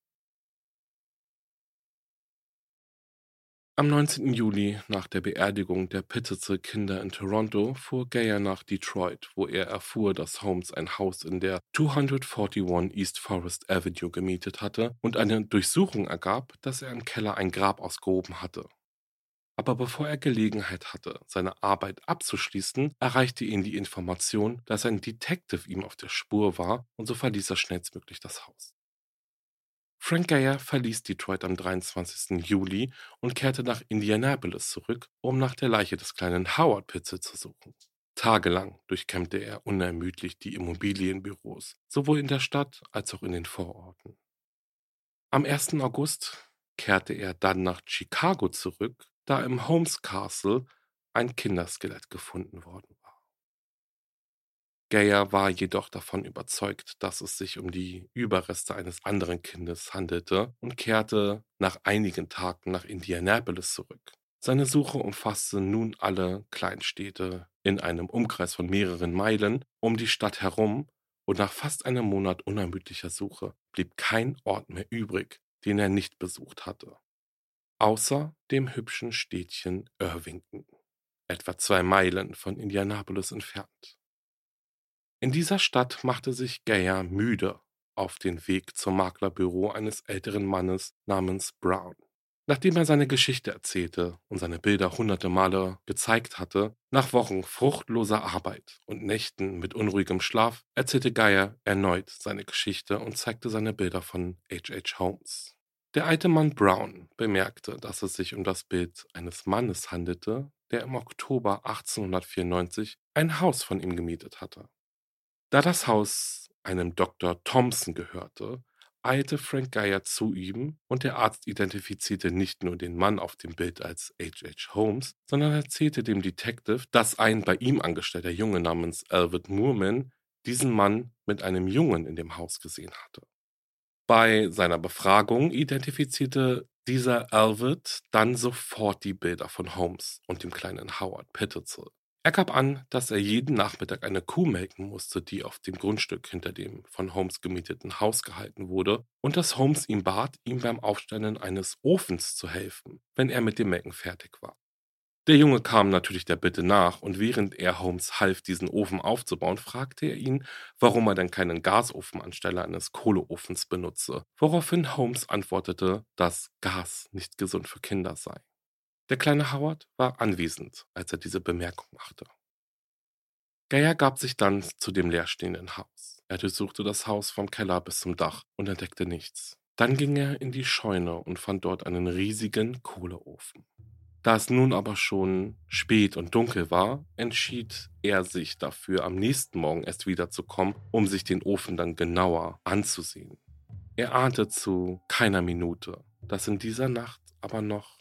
S1: Am 19. Juli, nach der Beerdigung der Pittitzel-Kinder in Toronto, fuhr Geyer nach Detroit, wo er erfuhr, dass Holmes ein Haus in der 241 East Forest Avenue gemietet hatte und eine Durchsuchung ergab, dass er im Keller ein Grab ausgehoben hatte. Aber bevor er Gelegenheit hatte, seine Arbeit abzuschließen, erreichte ihn die Information, dass ein Detective ihm auf der Spur war und so verließ er schnellstmöglich das Haus. Frank Geyer verließ Detroit am 23. Juli und kehrte nach Indianapolis zurück, um nach der Leiche des kleinen Howard Pitzel zu suchen. Tagelang durchkämmte er unermüdlich die Immobilienbüros, sowohl in der Stadt als auch in den Vororten. Am 1. August kehrte er dann nach Chicago zurück, da im Holmes Castle ein Kinderskelett gefunden worden. Geyer war jedoch davon überzeugt, dass es sich um die Überreste eines anderen Kindes handelte und kehrte nach einigen Tagen nach Indianapolis zurück. Seine Suche umfasste nun alle Kleinstädte in einem Umkreis von mehreren Meilen um die Stadt herum, und nach fast einem Monat unermüdlicher Suche blieb kein Ort mehr übrig, den er nicht besucht hatte. Außer dem hübschen Städtchen Irvington, etwa zwei Meilen von Indianapolis entfernt. In dieser Stadt machte sich Geyer müde auf den Weg zum Maklerbüro eines älteren Mannes namens Brown. Nachdem er seine Geschichte erzählte und seine Bilder hunderte Male gezeigt hatte, nach Wochen fruchtloser Arbeit und Nächten mit unruhigem Schlaf, erzählte Geyer erneut seine Geschichte und zeigte seine Bilder von H.H. Holmes. Der alte Mann Brown bemerkte, dass es sich um das Bild eines Mannes handelte, der im Oktober 1894 ein Haus von ihm gemietet hatte. Da das Haus einem Dr. Thompson gehörte, eilte Frank Geyer zu ihm und der Arzt identifizierte nicht nur den Mann auf dem Bild als H.H. Holmes, sondern erzählte dem Detective, dass ein bei ihm angestellter Junge namens Albert Moorman diesen Mann mit einem Jungen in dem Haus gesehen hatte. Bei seiner Befragung identifizierte dieser Albert dann sofort die Bilder von Holmes und dem kleinen Howard Pittezel. Er gab an, dass er jeden Nachmittag eine Kuh melken musste, die auf dem Grundstück hinter dem von Holmes gemieteten Haus gehalten wurde, und dass Holmes ihn bat, ihm beim Aufstellen eines Ofens zu helfen, wenn er mit dem Melken fertig war. Der Junge kam natürlich der Bitte nach, und während er Holmes half, diesen Ofen aufzubauen, fragte er ihn, warum er denn keinen Gasofen anstelle eines Kohleofens benutze, woraufhin Holmes antwortete, dass Gas nicht gesund für Kinder sei. Der kleine Howard war anwesend, als er diese Bemerkung machte. Geyer gab sich dann zu dem leerstehenden Haus. Er durchsuchte das Haus vom Keller bis zum Dach und entdeckte nichts. Dann ging er in die Scheune und fand dort einen riesigen Kohleofen. Da es nun aber schon spät und dunkel war, entschied er sich dafür, am nächsten Morgen erst wiederzukommen, um sich den Ofen dann genauer anzusehen. Er ahnte zu keiner Minute, dass in dieser Nacht aber noch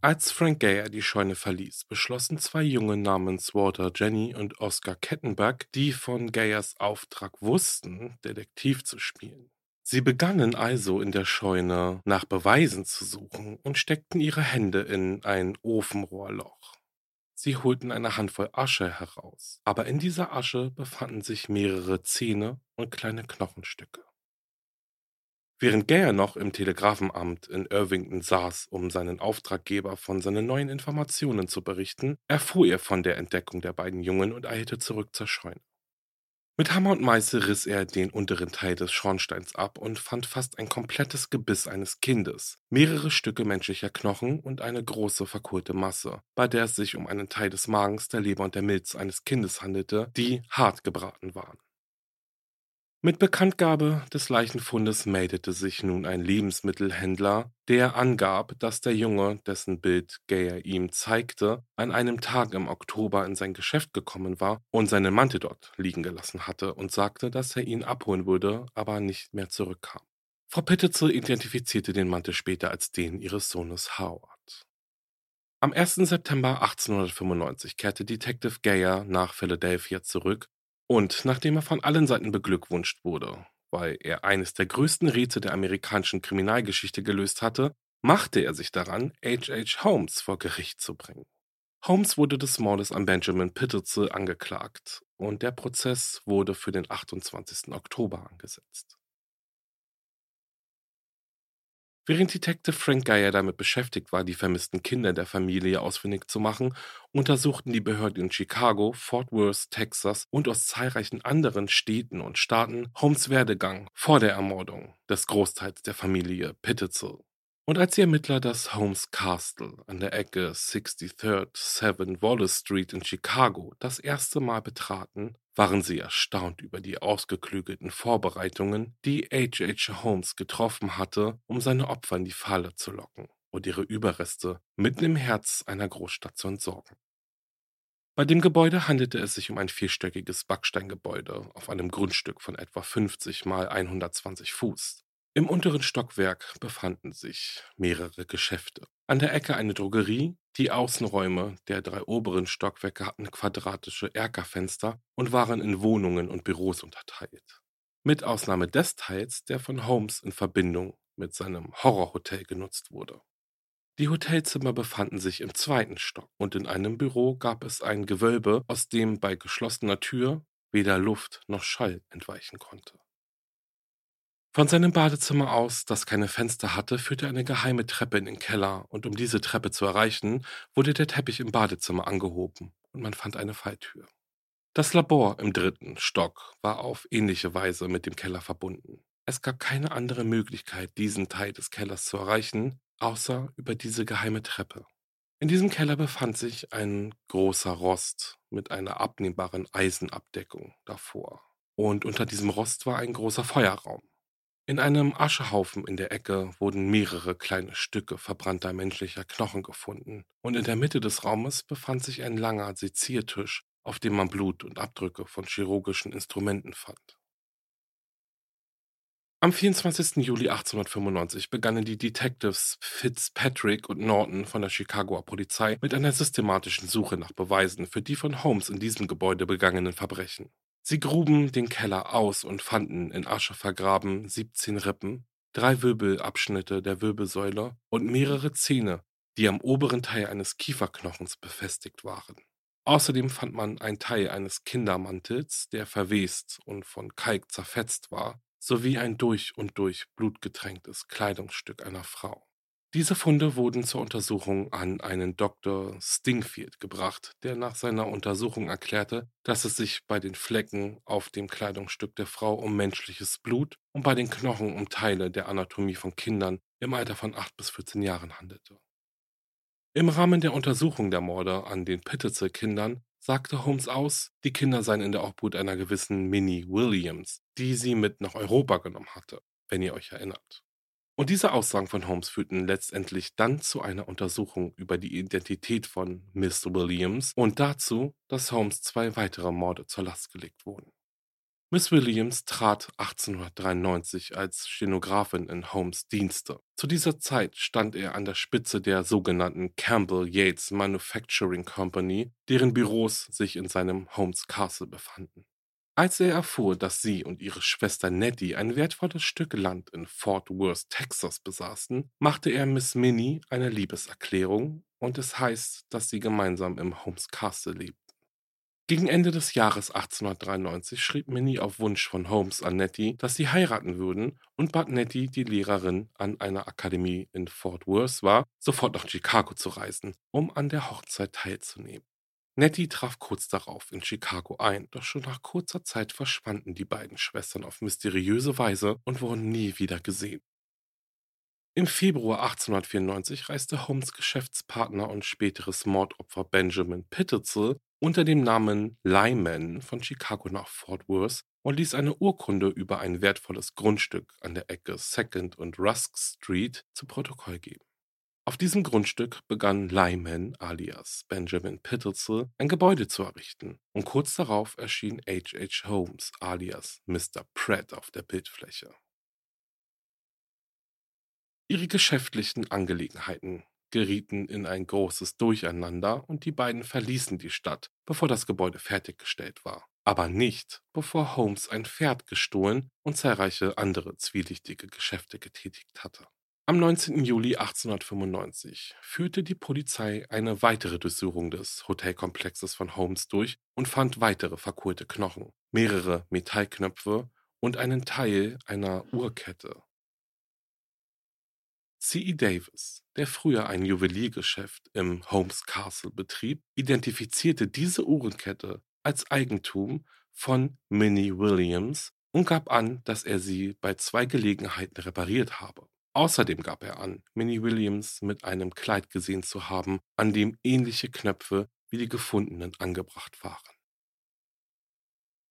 S1: Als Frank Geyer die Scheune verließ, beschlossen zwei Junge namens Walter Jenny und Oscar Kettenberg, die von Geyers Auftrag wussten, Detektiv zu spielen. Sie begannen also in der Scheune nach Beweisen zu suchen und steckten ihre Hände in ein Ofenrohrloch. Sie holten eine Handvoll Asche heraus, aber in dieser Asche befanden sich mehrere Zähne und kleine Knochenstücke. Während Geyer noch im Telegrafenamt in Irvington saß, um seinen Auftraggeber von seinen neuen Informationen zu berichten, erfuhr er von der Entdeckung der beiden Jungen und eilte zurück zur Scheune. Mit Hammer und Meißel riss er den unteren Teil des Schornsteins ab und fand fast ein komplettes Gebiss eines Kindes, mehrere Stücke menschlicher Knochen und eine große verkohlte Masse, bei der es sich um einen Teil des Magens, der Leber und der Milz eines Kindes handelte, die hart gebraten waren. Mit Bekanntgabe des Leichenfundes meldete sich nun ein Lebensmittelhändler, der angab, dass der Junge, dessen Bild Geyer ihm zeigte, an einem Tag im Oktober in sein Geschäft gekommen war und seinen Mantel dort liegen gelassen hatte und sagte, dass er ihn abholen würde, aber nicht mehr zurückkam. Frau Pittitzel identifizierte den Mantel später als den ihres Sohnes Howard. Am 1. September 1895 kehrte Detective Geyer nach Philadelphia zurück und nachdem er von allen Seiten beglückwünscht wurde, weil er eines der größten Rätsel der amerikanischen Kriminalgeschichte gelöst hatte, machte er sich daran, H.H. Holmes vor Gericht zu bringen. Holmes wurde des Mordes an Benjamin Pittelze angeklagt und der Prozess wurde für den 28. Oktober angesetzt. Während Detective Frank Geyer damit beschäftigt war, die vermissten Kinder der Familie ausfindig zu machen, untersuchten die Behörden in Chicago, Fort Worth, Texas und aus zahlreichen anderen Städten und Staaten Holmes' Werdegang vor der Ermordung des Großteils der Familie Pittitzel. Und als die Ermittler das Holmes Castle an der Ecke 63rd 7 Wallace Street in Chicago das erste Mal betraten, waren sie erstaunt über die ausgeklügelten Vorbereitungen, die H.H. Holmes getroffen hatte, um seine Opfer in die Falle zu locken und ihre Überreste mitten im Herz einer Großstadt zu entsorgen. Bei dem Gebäude handelte es sich um ein vierstöckiges Backsteingebäude auf einem Grundstück von etwa 50 mal 120 Fuß. Im unteren Stockwerk befanden sich mehrere Geschäfte. An der Ecke eine Drogerie, die Außenräume der drei oberen Stockwerke hatten quadratische Erkerfenster und waren in Wohnungen und Büros unterteilt. Mit Ausnahme des Teils, der von Holmes in Verbindung mit seinem Horrorhotel genutzt wurde. Die Hotelzimmer befanden sich im zweiten Stock und in einem Büro gab es ein Gewölbe, aus dem bei geschlossener Tür weder Luft noch Schall entweichen konnte. Von seinem Badezimmer aus, das keine Fenster hatte, führte eine geheime Treppe in den Keller, und um diese Treppe zu erreichen, wurde der Teppich im Badezimmer angehoben und man fand eine Falltür. Das Labor im dritten Stock war auf ähnliche Weise mit dem Keller verbunden. Es gab keine andere Möglichkeit, diesen Teil des Kellers zu erreichen, außer über diese geheime Treppe. In diesem Keller befand sich ein großer Rost mit einer abnehmbaren Eisenabdeckung davor. Und unter diesem Rost war ein großer Feuerraum. In einem Aschehaufen in der Ecke wurden mehrere kleine Stücke verbrannter menschlicher Knochen gefunden, und in der Mitte des Raumes befand sich ein langer Seziertisch, auf dem man Blut und Abdrücke von chirurgischen Instrumenten fand. Am 24. Juli 1895 begannen die Detectives Fitzpatrick und Norton von der Chicagoer Polizei mit einer systematischen Suche nach Beweisen für die von Holmes in diesem Gebäude begangenen Verbrechen. Sie gruben den Keller aus und fanden in Asche vergraben 17 Rippen, drei Wirbelabschnitte der Wirbelsäule und mehrere Zähne, die am oberen Teil eines Kieferknochens befestigt waren. Außerdem fand man ein Teil eines Kindermantels, der verwest und von Kalk zerfetzt war, sowie ein durch und durch blutgetränktes Kleidungsstück einer Frau. Diese Funde wurden zur Untersuchung an einen Dr. Stingfield gebracht, der nach seiner Untersuchung erklärte, dass es sich bei den Flecken auf dem Kleidungsstück der Frau um menschliches Blut und bei den Knochen um Teile der Anatomie von Kindern im Alter von 8 bis 14 Jahren handelte. Im Rahmen der Untersuchung der Morde an den Pittitzel-Kindern sagte Holmes aus, die Kinder seien in der Obhut einer gewissen Minnie Williams, die sie mit nach Europa genommen hatte, wenn ihr euch erinnert. Und diese Aussagen von Holmes führten letztendlich dann zu einer Untersuchung über die Identität von Miss Williams und dazu, dass Holmes zwei weitere Morde zur Last gelegt wurden. Miss Williams trat 1893 als Stenografin in Holmes Dienste. Zu dieser Zeit stand er an der Spitze der sogenannten Campbell Yates Manufacturing Company, deren Büros sich in seinem Holmes Castle befanden. Als er erfuhr, dass sie und ihre Schwester Nettie ein wertvolles Stück Land in Fort Worth, Texas besaßen, machte er Miss Minnie eine Liebeserklärung und es heißt, dass sie gemeinsam im Holmes Castle lebten. Gegen Ende des Jahres 1893 schrieb Minnie auf Wunsch von Holmes an Nettie, dass sie heiraten würden und bat Nettie, die Lehrerin an einer Akademie in Fort Worth war, sofort nach Chicago zu reisen, um an der Hochzeit teilzunehmen. Nettie traf kurz darauf in Chicago ein, doch schon nach kurzer Zeit verschwanden die beiden Schwestern auf mysteriöse Weise und wurden nie wieder gesehen. Im Februar 1894 reiste Holmes Geschäftspartner und späteres Mordopfer Benjamin Pittitzel unter dem Namen Lyman von Chicago nach Fort Worth und ließ eine Urkunde über ein wertvolles Grundstück an der Ecke Second und Rusk Street zu Protokoll geben. Auf diesem Grundstück begann Lyman alias Benjamin Pittelsel ein Gebäude zu errichten und kurz darauf erschien H. H. Holmes alias Mr. Pratt auf der Bildfläche. Ihre geschäftlichen Angelegenheiten gerieten in ein großes Durcheinander und die beiden verließen die Stadt, bevor das Gebäude fertiggestellt war. Aber nicht, bevor Holmes ein Pferd gestohlen und zahlreiche andere zwielichtige Geschäfte getätigt hatte. Am 19. Juli 1895 führte die Polizei eine weitere Durchsuchung des Hotelkomplexes von Holmes durch und fand weitere verkohlte Knochen, mehrere Metallknöpfe und einen Teil einer Uhrkette. C.E. Davis, der früher ein Juweliergeschäft im Holmes Castle betrieb, identifizierte diese Uhrenkette als Eigentum von Minnie Williams und gab an, dass er sie bei zwei Gelegenheiten repariert habe. Außerdem gab er an, Minnie Williams mit einem Kleid gesehen zu haben, an dem ähnliche Knöpfe wie die gefundenen angebracht waren.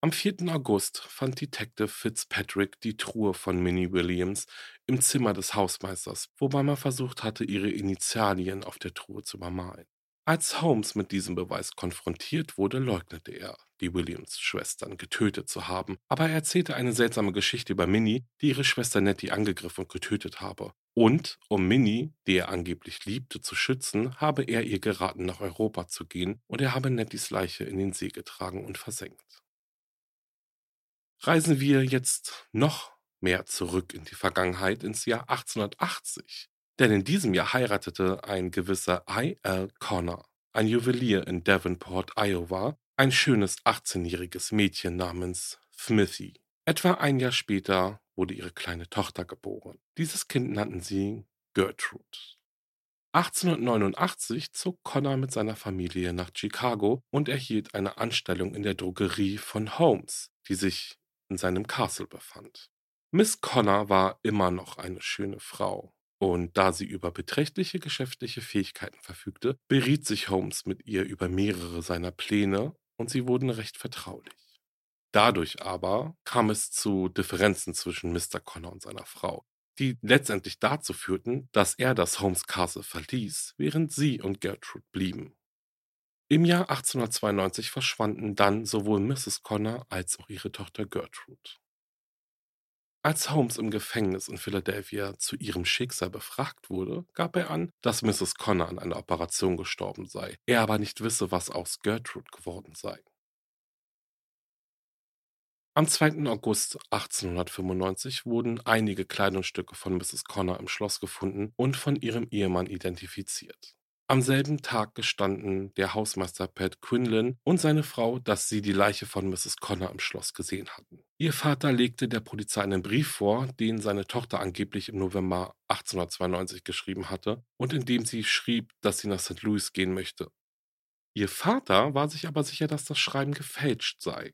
S1: Am 4. August fand Detective Fitzpatrick die Truhe von Minnie Williams im Zimmer des Hausmeisters, wobei man versucht hatte, ihre Initialien auf der Truhe zu übermalen. Als Holmes mit diesem Beweis konfrontiert wurde, leugnete er, die Williams-Schwestern getötet zu haben, aber er erzählte eine seltsame Geschichte über Minnie, die ihre Schwester Nettie angegriffen und getötet habe. Und, um Minnie, die er angeblich liebte, zu schützen, habe er ihr geraten, nach Europa zu gehen und er habe Netties Leiche in den See getragen und versenkt. Reisen wir jetzt noch mehr zurück in die Vergangenheit ins Jahr 1880. Denn in diesem Jahr heiratete ein gewisser I.L. Connor, ein Juwelier in Davenport, Iowa, ein schönes 18-jähriges Mädchen namens Smithy. Etwa ein Jahr später wurde ihre kleine Tochter geboren. Dieses Kind nannten sie Gertrude. 1889 zog Connor mit seiner Familie nach Chicago und erhielt eine Anstellung in der Drogerie von Holmes, die sich in seinem Castle befand. Miss Connor war immer noch eine schöne Frau, und da sie über beträchtliche geschäftliche Fähigkeiten verfügte, beriet sich Holmes mit ihr über mehrere seiner Pläne und sie wurden recht vertraulich. Dadurch aber kam es zu Differenzen zwischen Mr. Connor und seiner Frau, die letztendlich dazu führten, dass er das Holmes Castle verließ, während sie und Gertrude blieben. Im Jahr 1892 verschwanden dann sowohl Mrs. Connor als auch ihre Tochter Gertrude. Als Holmes im Gefängnis in Philadelphia zu ihrem Schicksal befragt wurde, gab er an, dass Mrs. Connor an einer Operation gestorben sei, er aber nicht wisse, was aus Gertrude geworden sei. Am 2. August 1895 wurden einige Kleidungsstücke von Mrs. Connor im Schloss gefunden und von ihrem Ehemann identifiziert. Am selben Tag gestanden der Hausmeister Pat Quinlan und seine Frau, dass sie die Leiche von Mrs. Connor im Schloss gesehen hatten. Ihr Vater legte der Polizei einen Brief vor, den seine Tochter angeblich im November 1892 geschrieben hatte und in dem sie schrieb, dass sie nach St. Louis gehen möchte. Ihr Vater war sich aber sicher, dass das Schreiben gefälscht sei.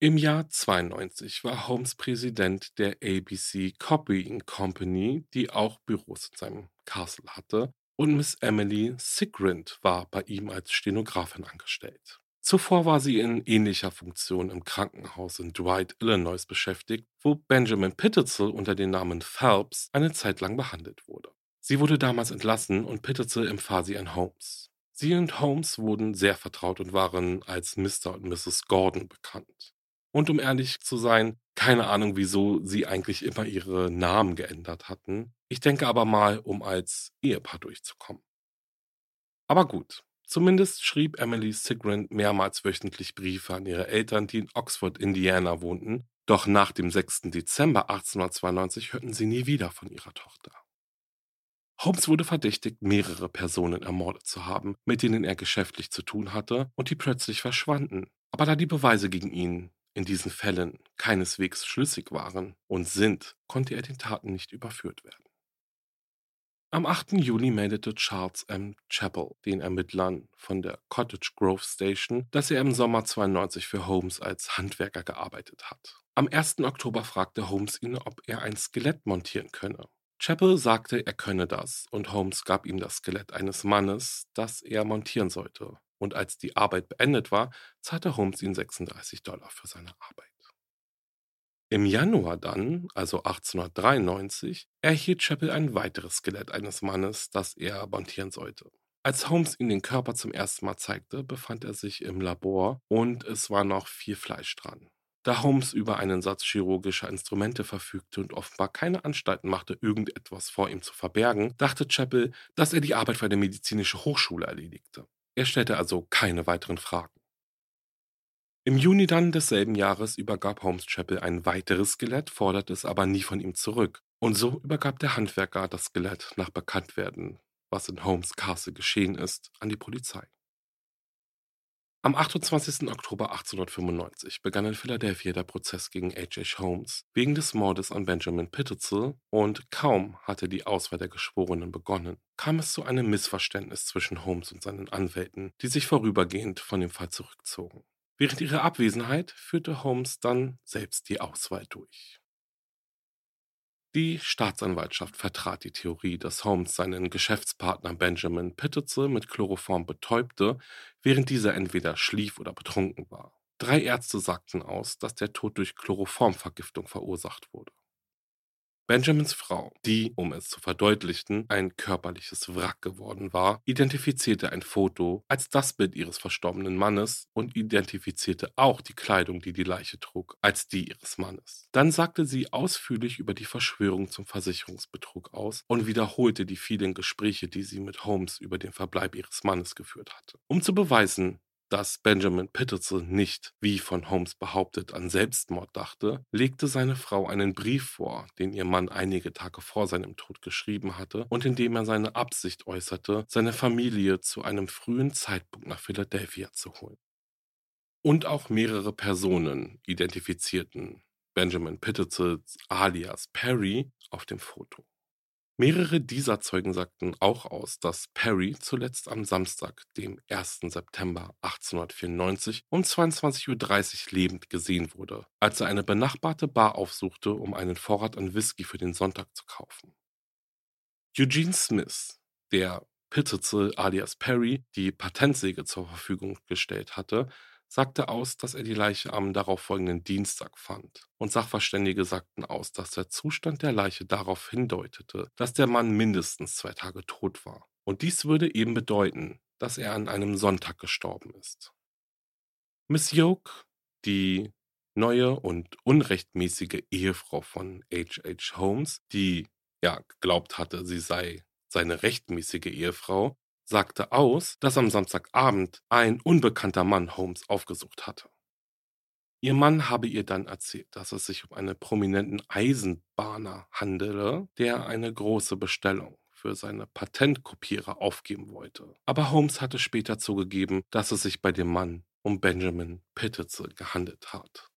S1: Im Jahr 92 war Holmes Präsident der ABC Copying Company, die auch Büros in seinem Castle hatte, und Miss Emily Sigrind war bei ihm als Stenografin angestellt. Zuvor war sie in ähnlicher Funktion im Krankenhaus in Dwight, Illinois beschäftigt, wo Benjamin Pittezel unter dem Namen Phelps eine Zeit lang behandelt wurde. Sie wurde damals entlassen und Pittezel empfahl sie an Holmes. Sie und Holmes wurden sehr vertraut und waren als Mr. und Mrs. Gordon bekannt. Und um ehrlich zu sein, keine Ahnung, wieso sie eigentlich immer ihre Namen geändert hatten. Ich denke aber mal, um als Ehepaar durchzukommen. Aber gut, zumindest schrieb Emily Sigrid mehrmals wöchentlich Briefe an ihre Eltern, die in Oxford, Indiana wohnten, doch nach dem 6. Dezember 1892 hörten sie nie wieder von ihrer Tochter. Holmes wurde verdächtigt, mehrere Personen ermordet zu haben, mit denen er geschäftlich zu tun hatte und die plötzlich verschwanden. Aber da die Beweise gegen ihn in diesen Fällen keineswegs schlüssig waren und sind, konnte er den Taten nicht überführt werden. Am 8. Juni meldete Charles M. Chappell den Ermittlern von der Cottage Grove Station, dass er im Sommer 92 für Holmes als Handwerker gearbeitet hat. Am 1. Oktober fragte Holmes ihn, ob er ein Skelett montieren könne. Chappell sagte, er könne das, und Holmes gab ihm das Skelett eines Mannes, das er montieren sollte und als die Arbeit beendet war, zahlte Holmes ihm 36 Dollar für seine Arbeit. Im Januar dann, also 1893, erhielt Chappell ein weiteres Skelett eines Mannes, das er montieren sollte. Als Holmes ihm den Körper zum ersten Mal zeigte, befand er sich im Labor und es war noch viel Fleisch dran. Da Holmes über einen Satz chirurgischer Instrumente verfügte und offenbar keine Anstalten machte, irgendetwas vor ihm zu verbergen, dachte Chappell, dass er die Arbeit für eine medizinische Hochschule erledigte. Er stellte also keine weiteren Fragen. Im Juni dann desselben Jahres übergab Holmes Chappell ein weiteres Skelett, forderte es aber nie von ihm zurück. Und so übergab der Handwerker das Skelett nach Bekanntwerden, was in Holmes Castle geschehen ist, an die Polizei. Am 28. Oktober 1895 begann in Philadelphia der Prozess gegen H.H. Holmes wegen des Mordes an Benjamin Pittezel und kaum hatte die Auswahl der Geschworenen begonnen, kam es zu einem Missverständnis zwischen Holmes und seinen Anwälten, die sich vorübergehend von dem Fall zurückzogen. Während ihrer Abwesenheit führte Holmes dann selbst die Auswahl durch. Die Staatsanwaltschaft vertrat die Theorie, dass Holmes seinen Geschäftspartner Benjamin Pittezel mit Chloroform betäubte, während dieser entweder schlief oder betrunken war. Drei Ärzte sagten aus, dass der Tod durch Chloroformvergiftung verursacht wurde. Benjamins Frau, die, um es zu verdeutlichen, ein körperliches Wrack geworden war, identifizierte ein Foto als das Bild ihres verstorbenen Mannes und identifizierte auch die Kleidung, die die Leiche trug, als die ihres Mannes. Dann sagte sie ausführlich über die Verschwörung zum Versicherungsbetrug aus und wiederholte die vielen Gespräche, die sie mit Holmes über den Verbleib ihres Mannes geführt hatte. Um zu beweisen, dass Benjamin Pittezel nicht, wie von Holmes behauptet, an Selbstmord dachte, legte seine Frau einen Brief vor, den ihr Mann einige Tage vor seinem Tod geschrieben hatte und in dem er seine Absicht äußerte, seine Familie zu einem frühen Zeitpunkt nach Philadelphia zu holen. Und auch mehrere Personen identifizierten Benjamin Pittezels alias Perry auf dem Foto. Mehrere dieser Zeugen sagten auch aus, dass Perry zuletzt am Samstag, dem 1. September 1894 um 22.30 Uhr lebend gesehen wurde, als er eine benachbarte Bar aufsuchte, um einen Vorrat an Whisky für den Sonntag zu kaufen. Eugene Smith, der Pittezel alias Perry die Patentsäge zur Verfügung gestellt hatte, sagte aus, dass er die Leiche am darauffolgenden Dienstag fand. Und Sachverständige sagten aus, dass der Zustand der Leiche darauf hindeutete, dass der Mann mindestens zwei Tage tot war. Und dies würde eben bedeuten, dass er an einem Sonntag gestorben ist. Miss Yoke, die neue und unrechtmäßige Ehefrau von H.H. Holmes, die ja geglaubt hatte, sie sei seine rechtmäßige Ehefrau, sagte aus, dass am Samstagabend ein unbekannter Mann Holmes aufgesucht hatte. Ihr Mann habe ihr dann erzählt, dass es sich um einen prominenten Eisenbahner handele, der eine große Bestellung für seine Patentkopierer aufgeben wollte. Aber Holmes hatte später zugegeben, dass es sich bei dem Mann um Benjamin Pittezel gehandelt hat.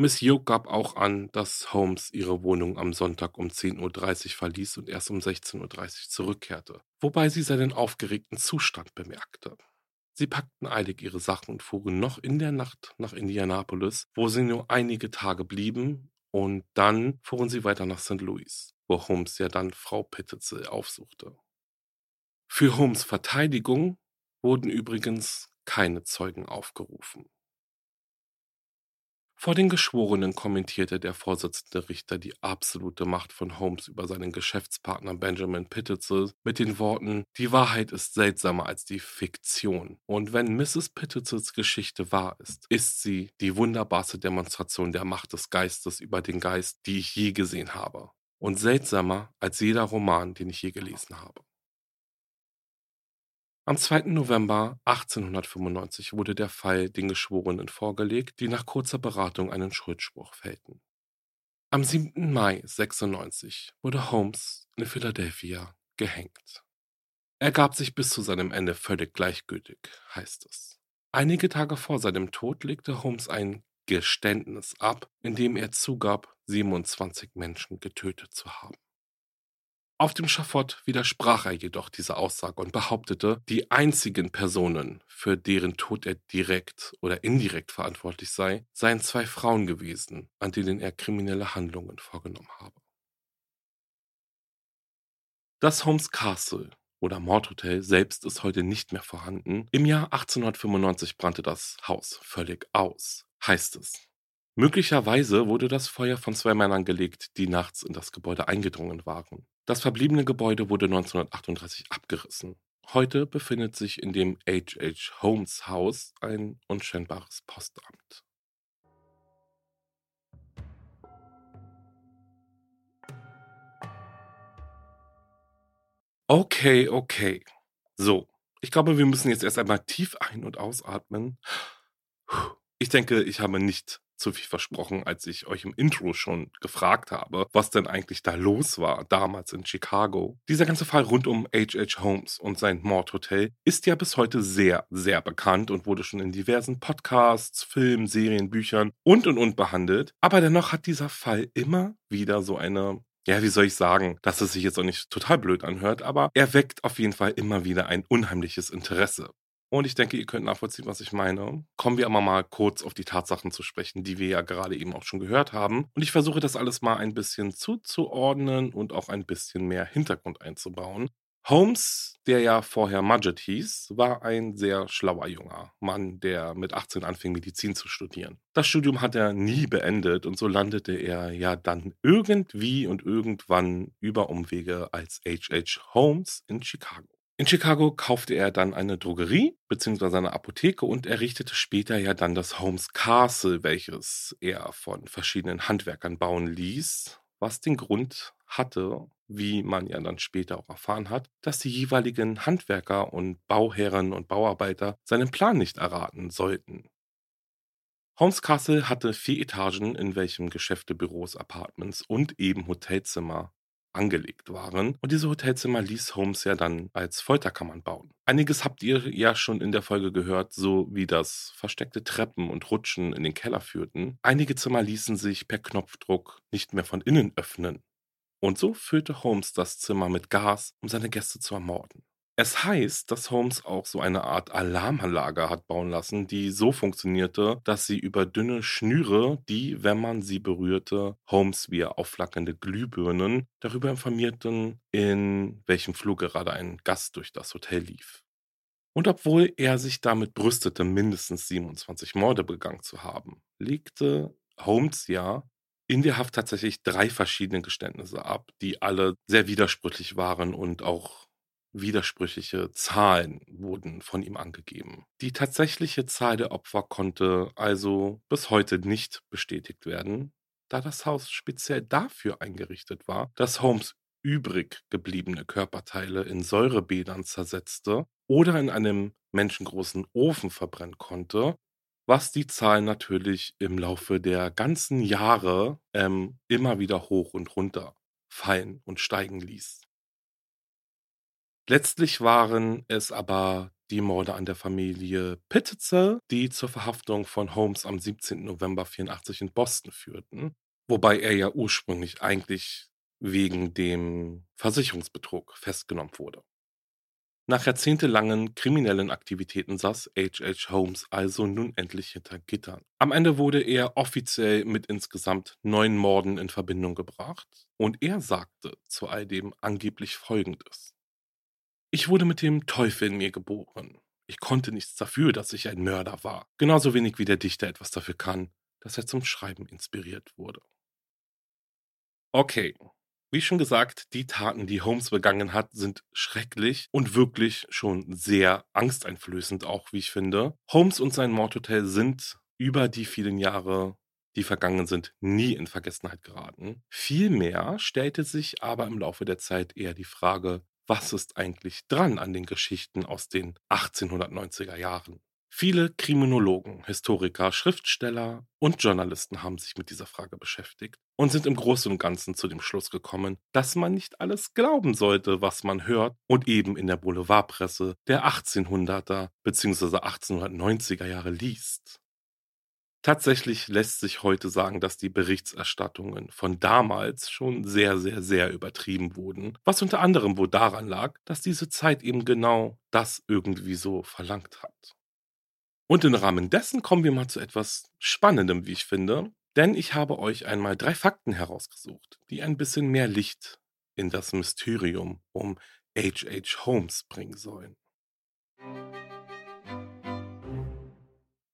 S1: Miss Yoke gab auch an, dass Holmes ihre Wohnung am Sonntag um 10.30 Uhr verließ und erst um 16.30 Uhr zurückkehrte, wobei sie seinen aufgeregten Zustand bemerkte. Sie packten eilig ihre Sachen und fuhren noch in der Nacht nach Indianapolis, wo sie nur einige Tage blieben, und dann fuhren sie weiter nach St. Louis, wo Holmes ja dann Frau Pittezel aufsuchte. Für Holmes Verteidigung wurden übrigens keine Zeugen aufgerufen. Vor den Geschworenen kommentierte der Vorsitzende Richter die absolute Macht von Holmes über seinen Geschäftspartner Benjamin Pittezel mit den Worten: Die Wahrheit ist seltsamer als die Fiktion. Und wenn Mrs. Pittezels Geschichte wahr ist, ist sie die wunderbarste Demonstration der Macht des Geistes über den Geist, die ich je gesehen habe. Und seltsamer als jeder Roman, den ich je gelesen habe. Am 2. November 1895 wurde der Fall den Geschworenen vorgelegt, die nach kurzer Beratung einen Schuldspruch fällten. Am 7. Mai 96 wurde Holmes in Philadelphia gehängt. Er gab sich bis zu seinem Ende völlig gleichgültig, heißt es. Einige Tage vor seinem Tod legte Holmes ein Geständnis ab, in dem er zugab, 27 Menschen getötet zu haben. Auf dem Schafott widersprach er jedoch dieser Aussage und behauptete, die einzigen Personen, für deren Tod er direkt oder indirekt verantwortlich sei, seien zwei Frauen gewesen, an denen er kriminelle Handlungen vorgenommen habe. Das Holmes Castle oder Mordhotel selbst ist heute nicht mehr vorhanden. Im Jahr 1895 brannte das Haus völlig aus, heißt es. Möglicherweise wurde das Feuer von zwei Männern gelegt, die nachts in das Gebäude eingedrungen waren. Das verbliebene Gebäude wurde 1938 abgerissen. Heute befindet sich in dem H.H. Holmes Haus ein unscheinbares Postamt. Okay, okay. So, ich glaube, wir müssen jetzt erst einmal tief ein- und ausatmen. Ich denke, ich habe nicht zu viel versprochen, als ich euch im Intro schon gefragt habe, was denn eigentlich da los war damals in Chicago. Dieser ganze Fall rund um H.H. Holmes und sein Mordhotel ist ja bis heute sehr, sehr bekannt und wurde schon in diversen Podcasts, Filmen, Serien, Büchern und und und behandelt. Aber dennoch hat dieser Fall immer wieder so eine ja, wie soll ich sagen, dass es sich jetzt auch nicht total blöd anhört, aber er weckt auf jeden Fall immer wieder ein unheimliches Interesse. Und ich denke, ihr könnt nachvollziehen, was ich meine. Kommen wir aber mal kurz auf die Tatsachen zu sprechen, die wir ja gerade eben auch schon gehört haben. Und ich versuche das alles mal ein bisschen zuzuordnen und auch ein bisschen mehr Hintergrund einzubauen. Holmes, der ja vorher Mudgett hieß, war ein sehr schlauer junger Mann, der mit 18 anfing, Medizin zu studieren. Das Studium hat er nie beendet und so landete er ja dann irgendwie und irgendwann über Umwege als H.H. Holmes in Chicago. In Chicago kaufte er dann eine Drogerie bzw. eine Apotheke und errichtete später ja dann das Holmes Castle, welches er von verschiedenen Handwerkern bauen ließ, was den Grund hatte, wie man ja dann später auch erfahren hat, dass die jeweiligen Handwerker und Bauherren und Bauarbeiter seinen Plan nicht erraten sollten. Holmes Castle hatte vier Etagen, in welchem Geschäfte, Büros, Apartments und eben Hotelzimmer angelegt waren. Und diese Hotelzimmer ließ Holmes ja dann als Folterkammern bauen. Einiges habt ihr ja schon in der Folge gehört, so wie das versteckte Treppen und Rutschen in den Keller führten. Einige Zimmer ließen sich per Knopfdruck nicht mehr von innen öffnen. Und so füllte Holmes das Zimmer mit Gas, um seine Gäste zu ermorden. Es heißt, dass Holmes auch so eine Art Alarmanlage hat bauen lassen, die so funktionierte, dass sie über dünne Schnüre, die, wenn man sie berührte, Holmes wie aufflackernde Glühbirnen darüber informierten, in welchem Flug gerade ein Gast durch das Hotel lief. Und obwohl er sich damit brüstete, mindestens 27 Morde begangen zu haben, legte Holmes ja in der Haft tatsächlich drei verschiedene Geständnisse ab, die alle sehr widersprüchlich waren und auch widersprüchliche Zahlen wurden von ihm angegeben. Die tatsächliche Zahl der Opfer konnte also bis heute nicht bestätigt werden, da das Haus speziell dafür eingerichtet war, dass Holmes übrig gebliebene Körperteile in Säurebädern zersetzte oder in einem menschengroßen Ofen verbrennen konnte, was die Zahl natürlich im Laufe der ganzen Jahre ähm, immer wieder hoch und runter fallen und steigen ließ. Letztlich waren es aber die Morde an der Familie Pititzer, die zur Verhaftung von Holmes am 17. November 84 in Boston führten, wobei er ja ursprünglich eigentlich wegen dem Versicherungsbetrug festgenommen wurde. Nach jahrzehntelangen kriminellen Aktivitäten saß H.H. Holmes also nun endlich hinter Gittern. Am Ende wurde er offiziell mit insgesamt neun Morden in Verbindung gebracht und er sagte zu all dem angeblich Folgendes. Ich wurde mit dem Teufel in mir geboren. Ich konnte nichts dafür, dass ich ein Mörder war. Genauso wenig wie der Dichter etwas dafür kann, dass er zum Schreiben inspiriert wurde. Okay, wie schon gesagt, die Taten, die Holmes begangen hat, sind schrecklich und wirklich schon sehr angsteinflößend, auch wie ich finde. Holmes und sein Mordhotel sind über die vielen Jahre, die vergangen sind, nie in Vergessenheit geraten. Vielmehr stellte sich aber im Laufe der Zeit eher die Frage, was ist eigentlich dran an den Geschichten aus den 1890er Jahren? Viele Kriminologen, Historiker, Schriftsteller und Journalisten haben sich mit dieser Frage beschäftigt und sind im Großen und Ganzen zu dem Schluss gekommen, dass man nicht alles glauben sollte, was man hört und eben in der Boulevardpresse der 1800er bzw. 1890er Jahre liest. Tatsächlich lässt sich heute sagen, dass die Berichterstattungen von damals schon sehr, sehr, sehr übertrieben wurden, was unter anderem wohl daran lag, dass diese Zeit eben genau das irgendwie so verlangt hat. Und im Rahmen dessen kommen wir mal zu etwas Spannendem, wie ich finde, denn ich habe euch einmal drei Fakten herausgesucht, die ein bisschen mehr Licht in das Mysterium um H.H. Holmes bringen sollen.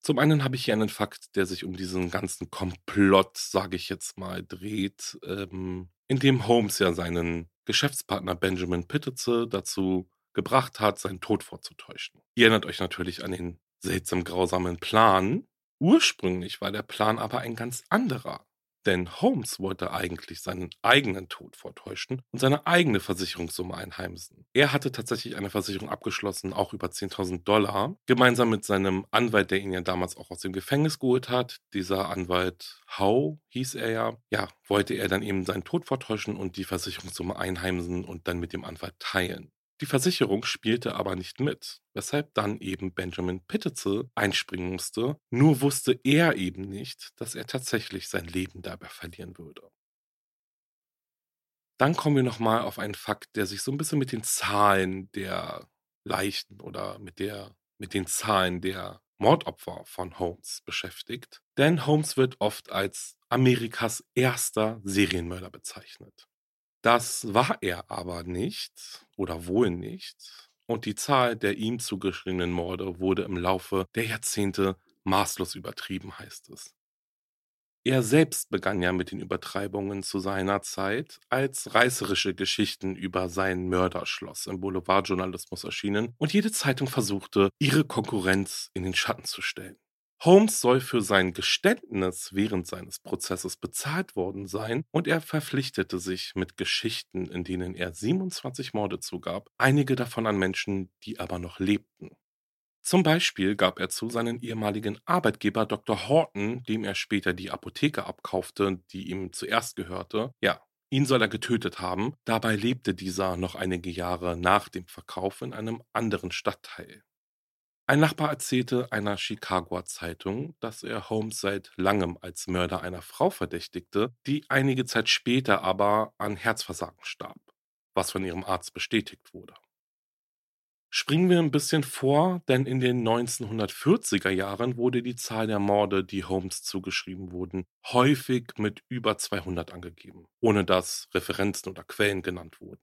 S1: Zum einen habe ich hier einen Fakt, der sich um diesen ganzen Komplott, sage ich jetzt mal, dreht, ähm, in dem Holmes ja seinen Geschäftspartner Benjamin Pittitze dazu gebracht hat, seinen Tod vorzutäuschen. Ihr erinnert euch natürlich an den seltsam grausamen Plan. Ursprünglich war der Plan aber ein ganz anderer. Denn Holmes wollte eigentlich seinen eigenen Tod vortäuschen und seine eigene Versicherungssumme einheimsen. Er hatte tatsächlich eine Versicherung abgeschlossen, auch über 10.000 Dollar, gemeinsam mit seinem Anwalt, der ihn ja damals auch aus dem Gefängnis geholt hat. Dieser Anwalt Howe hieß er ja. Ja, wollte er dann eben seinen Tod vortäuschen und die Versicherungssumme einheimsen und dann mit dem Anwalt teilen. Die Versicherung spielte aber nicht mit, weshalb dann eben Benjamin Pittitzel einspringen musste, nur wusste er eben nicht, dass er tatsächlich sein Leben dabei verlieren würde. Dann kommen wir nochmal auf einen Fakt, der sich so ein bisschen mit den Zahlen der Leichen oder mit, der, mit den Zahlen der Mordopfer von Holmes beschäftigt. Denn Holmes wird oft als Amerikas erster Serienmörder bezeichnet. Das war er aber nicht oder wohl nicht. Und die Zahl der ihm zugeschriebenen Morde wurde im Laufe der Jahrzehnte maßlos übertrieben, heißt es. Er selbst begann ja mit den Übertreibungen zu seiner Zeit, als reißerische Geschichten über sein Mörderschloss im Boulevardjournalismus erschienen und jede Zeitung versuchte, ihre Konkurrenz in den Schatten zu stellen. Holmes soll für sein Geständnis während seines Prozesses bezahlt worden sein und er verpflichtete sich mit Geschichten, in denen er 27 Morde zugab, einige davon an Menschen, die aber noch lebten. Zum Beispiel gab er zu, seinen ehemaligen Arbeitgeber Dr. Horton, dem er später die Apotheke abkaufte, die ihm zuerst gehörte, ja, ihn soll er getötet haben, dabei lebte dieser noch einige Jahre nach dem Verkauf in einem anderen Stadtteil. Ein Nachbar erzählte einer Chicagoer Zeitung, dass er Holmes seit langem als Mörder einer Frau verdächtigte, die einige Zeit später aber an Herzversagen starb, was von ihrem Arzt bestätigt wurde. Springen wir ein bisschen vor, denn in den 1940er Jahren wurde die Zahl der Morde, die Holmes zugeschrieben wurden, häufig mit über 200 angegeben, ohne dass Referenzen oder Quellen genannt wurden.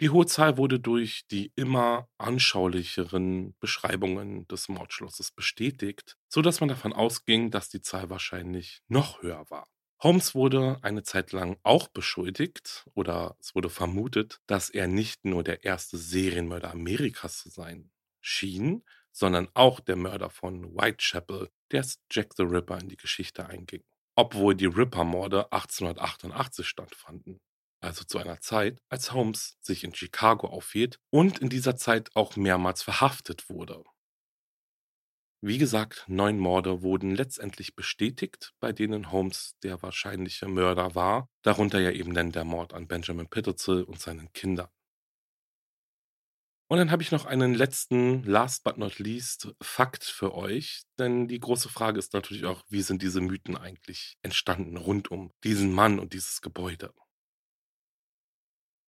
S1: Die hohe Zahl wurde durch die immer anschaulicheren Beschreibungen des Mordschlosses bestätigt, so dass man davon ausging, dass die Zahl wahrscheinlich noch höher war. Holmes wurde eine Zeit lang auch beschuldigt oder es wurde vermutet, dass er nicht nur der erste Serienmörder Amerikas zu sein schien, sondern auch der Mörder von Whitechapel, der als Jack the Ripper in die Geschichte einging. Obwohl die Ripper-Morde 1888 stattfanden also zu einer Zeit, als Holmes sich in Chicago aufhielt und in dieser Zeit auch mehrmals verhaftet wurde. Wie gesagt, neun Morde wurden letztendlich bestätigt, bei denen Holmes der wahrscheinliche Mörder war, darunter ja eben dann der Mord an Benjamin Pittitzel und seinen Kindern. Und dann habe ich noch einen letzten, last but not least, Fakt für euch. Denn die große Frage ist natürlich auch, wie sind diese Mythen eigentlich entstanden rund um diesen Mann und dieses Gebäude?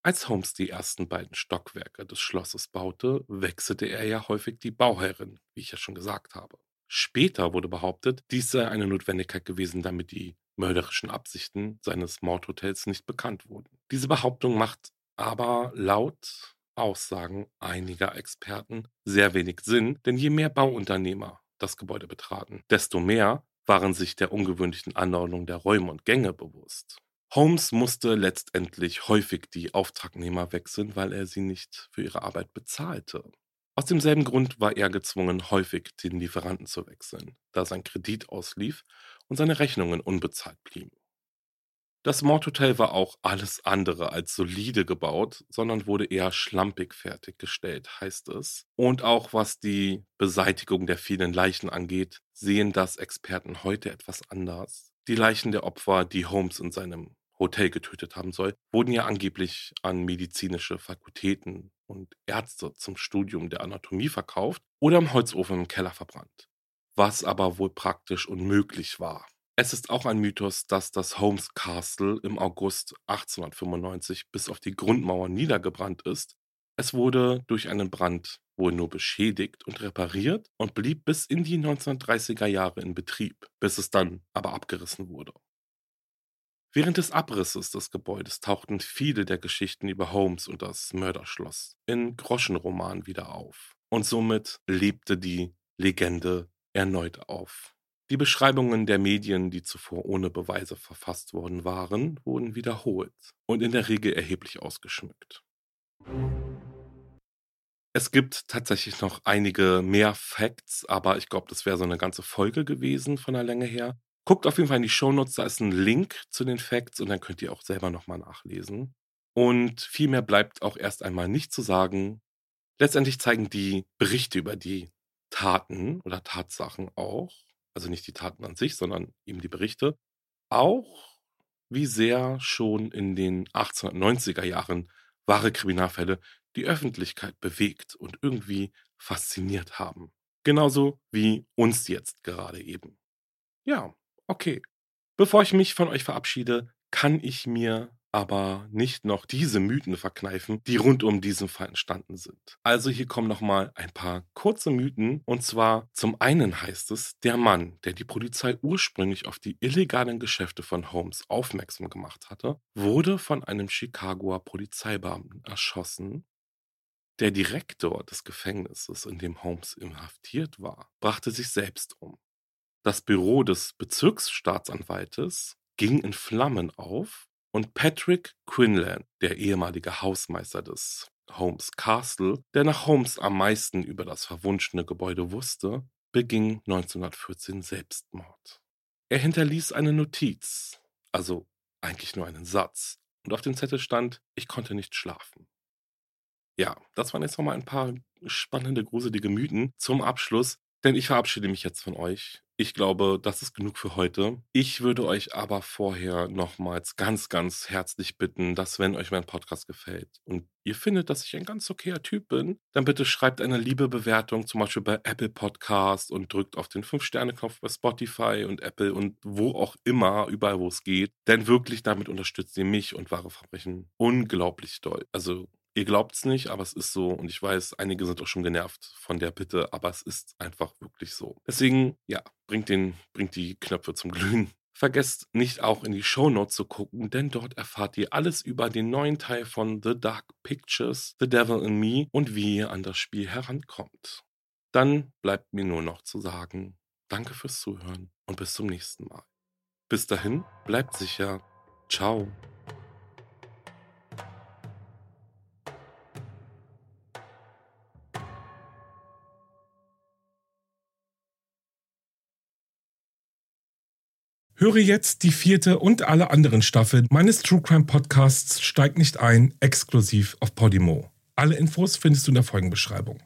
S1: Als Holmes die ersten beiden Stockwerke des Schlosses baute, wechselte er ja häufig die Bauherrin, wie ich ja schon gesagt habe. Später wurde behauptet, dies sei eine Notwendigkeit gewesen, damit die mörderischen Absichten seines Mordhotels nicht bekannt wurden. Diese Behauptung macht aber laut Aussagen einiger Experten sehr wenig Sinn, denn je mehr Bauunternehmer das Gebäude betraten, desto mehr waren sich der ungewöhnlichen Anordnung der Räume und Gänge bewusst. Holmes musste letztendlich häufig die Auftragnehmer wechseln, weil er sie nicht für ihre Arbeit bezahlte. Aus demselben Grund war er gezwungen, häufig den Lieferanten zu wechseln, da sein Kredit auslief und seine Rechnungen unbezahlt blieben. Das Mordhotel war auch alles andere als solide gebaut, sondern wurde eher schlampig fertiggestellt, heißt es. Und auch was die Beseitigung der vielen Leichen angeht, sehen das Experten heute etwas anders. Die Leichen der Opfer, die Holmes in seinem Hotel getötet haben soll, wurden ja angeblich an medizinische Fakultäten und Ärzte zum Studium der Anatomie verkauft oder im Holzofen im Keller verbrannt. Was aber wohl praktisch unmöglich war. Es ist auch ein Mythos, dass das Holmes Castle im August 1895 bis auf die Grundmauer niedergebrannt ist. Es wurde durch einen Brand wohl nur beschädigt und repariert und blieb bis in die 1930er Jahre in Betrieb, bis es dann aber abgerissen wurde. Während des Abrisses des Gebäudes tauchten viele der Geschichten über Holmes und das Mörderschloss in Groschenromanen wieder auf. Und somit lebte die Legende erneut auf. Die Beschreibungen der Medien, die zuvor ohne Beweise verfasst worden waren, wurden wiederholt und in der Regel erheblich ausgeschmückt. Es gibt tatsächlich noch einige mehr Facts, aber ich glaube, das wäre so eine ganze Folge gewesen von der Länge her. Guckt auf jeden Fall in die Shownotes, da ist ein Link zu den Facts und dann könnt ihr auch selber nochmal nachlesen. Und viel mehr bleibt auch erst einmal nicht zu sagen. Letztendlich zeigen die Berichte über die Taten oder Tatsachen auch, also nicht die Taten an sich, sondern eben die Berichte, auch wie sehr schon in den 1890er Jahren wahre Kriminalfälle die Öffentlichkeit bewegt und irgendwie fasziniert haben. Genauso wie uns jetzt gerade eben. Ja, okay. Bevor ich mich von euch verabschiede, kann ich mir aber nicht noch diese Mythen verkneifen, die rund um diesen Fall entstanden sind. Also hier kommen nochmal ein paar kurze Mythen. Und zwar zum einen heißt es, der Mann, der die Polizei ursprünglich auf die illegalen Geschäfte von Holmes aufmerksam gemacht hatte, wurde von einem Chicagoer Polizeibeamten erschossen. Der Direktor des Gefängnisses, in dem Holmes inhaftiert war, brachte sich selbst um. Das Büro des Bezirksstaatsanwaltes ging in Flammen auf und Patrick Quinlan, der ehemalige Hausmeister des Holmes Castle, der nach Holmes am meisten über das verwunschene Gebäude wusste, beging 1914 Selbstmord. Er hinterließ eine Notiz, also eigentlich nur einen Satz, und auf dem Zettel stand, ich konnte nicht schlafen. Ja, das waren jetzt nochmal ein paar spannende, gruselige Mythen zum Abschluss, denn ich verabschiede mich jetzt von euch. Ich glaube, das ist genug für heute. Ich würde euch aber vorher nochmals ganz, ganz herzlich bitten, dass wenn euch mein Podcast gefällt und ihr findet, dass ich ein ganz okayer Typ bin, dann bitte schreibt eine liebe Bewertung, zum Beispiel bei Apple Podcast und drückt auf den 5-Sterne-Knopf bei Spotify und Apple und wo auch immer, überall wo es geht. Denn wirklich damit unterstützt ihr mich und wahre Verbrechen unglaublich doll. Also Ihr glaubt es nicht, aber es ist so. Und ich weiß, einige sind auch schon genervt von der Bitte, aber es ist einfach wirklich so. Deswegen, ja, bringt, den, bringt die Knöpfe zum Glühen. Vergesst nicht auch in die Shownotes zu gucken, denn dort erfahrt ihr alles über den neuen Teil von The Dark Pictures, The Devil in Me und wie ihr an das Spiel herankommt. Dann bleibt mir nur noch zu sagen, danke fürs Zuhören und bis zum nächsten Mal. Bis dahin, bleibt sicher. Ciao.
S3: Höre jetzt die vierte und alle anderen Staffeln meines True Crime Podcasts Steig nicht ein, exklusiv auf Podimo. Alle Infos findest du in der Folgenbeschreibung.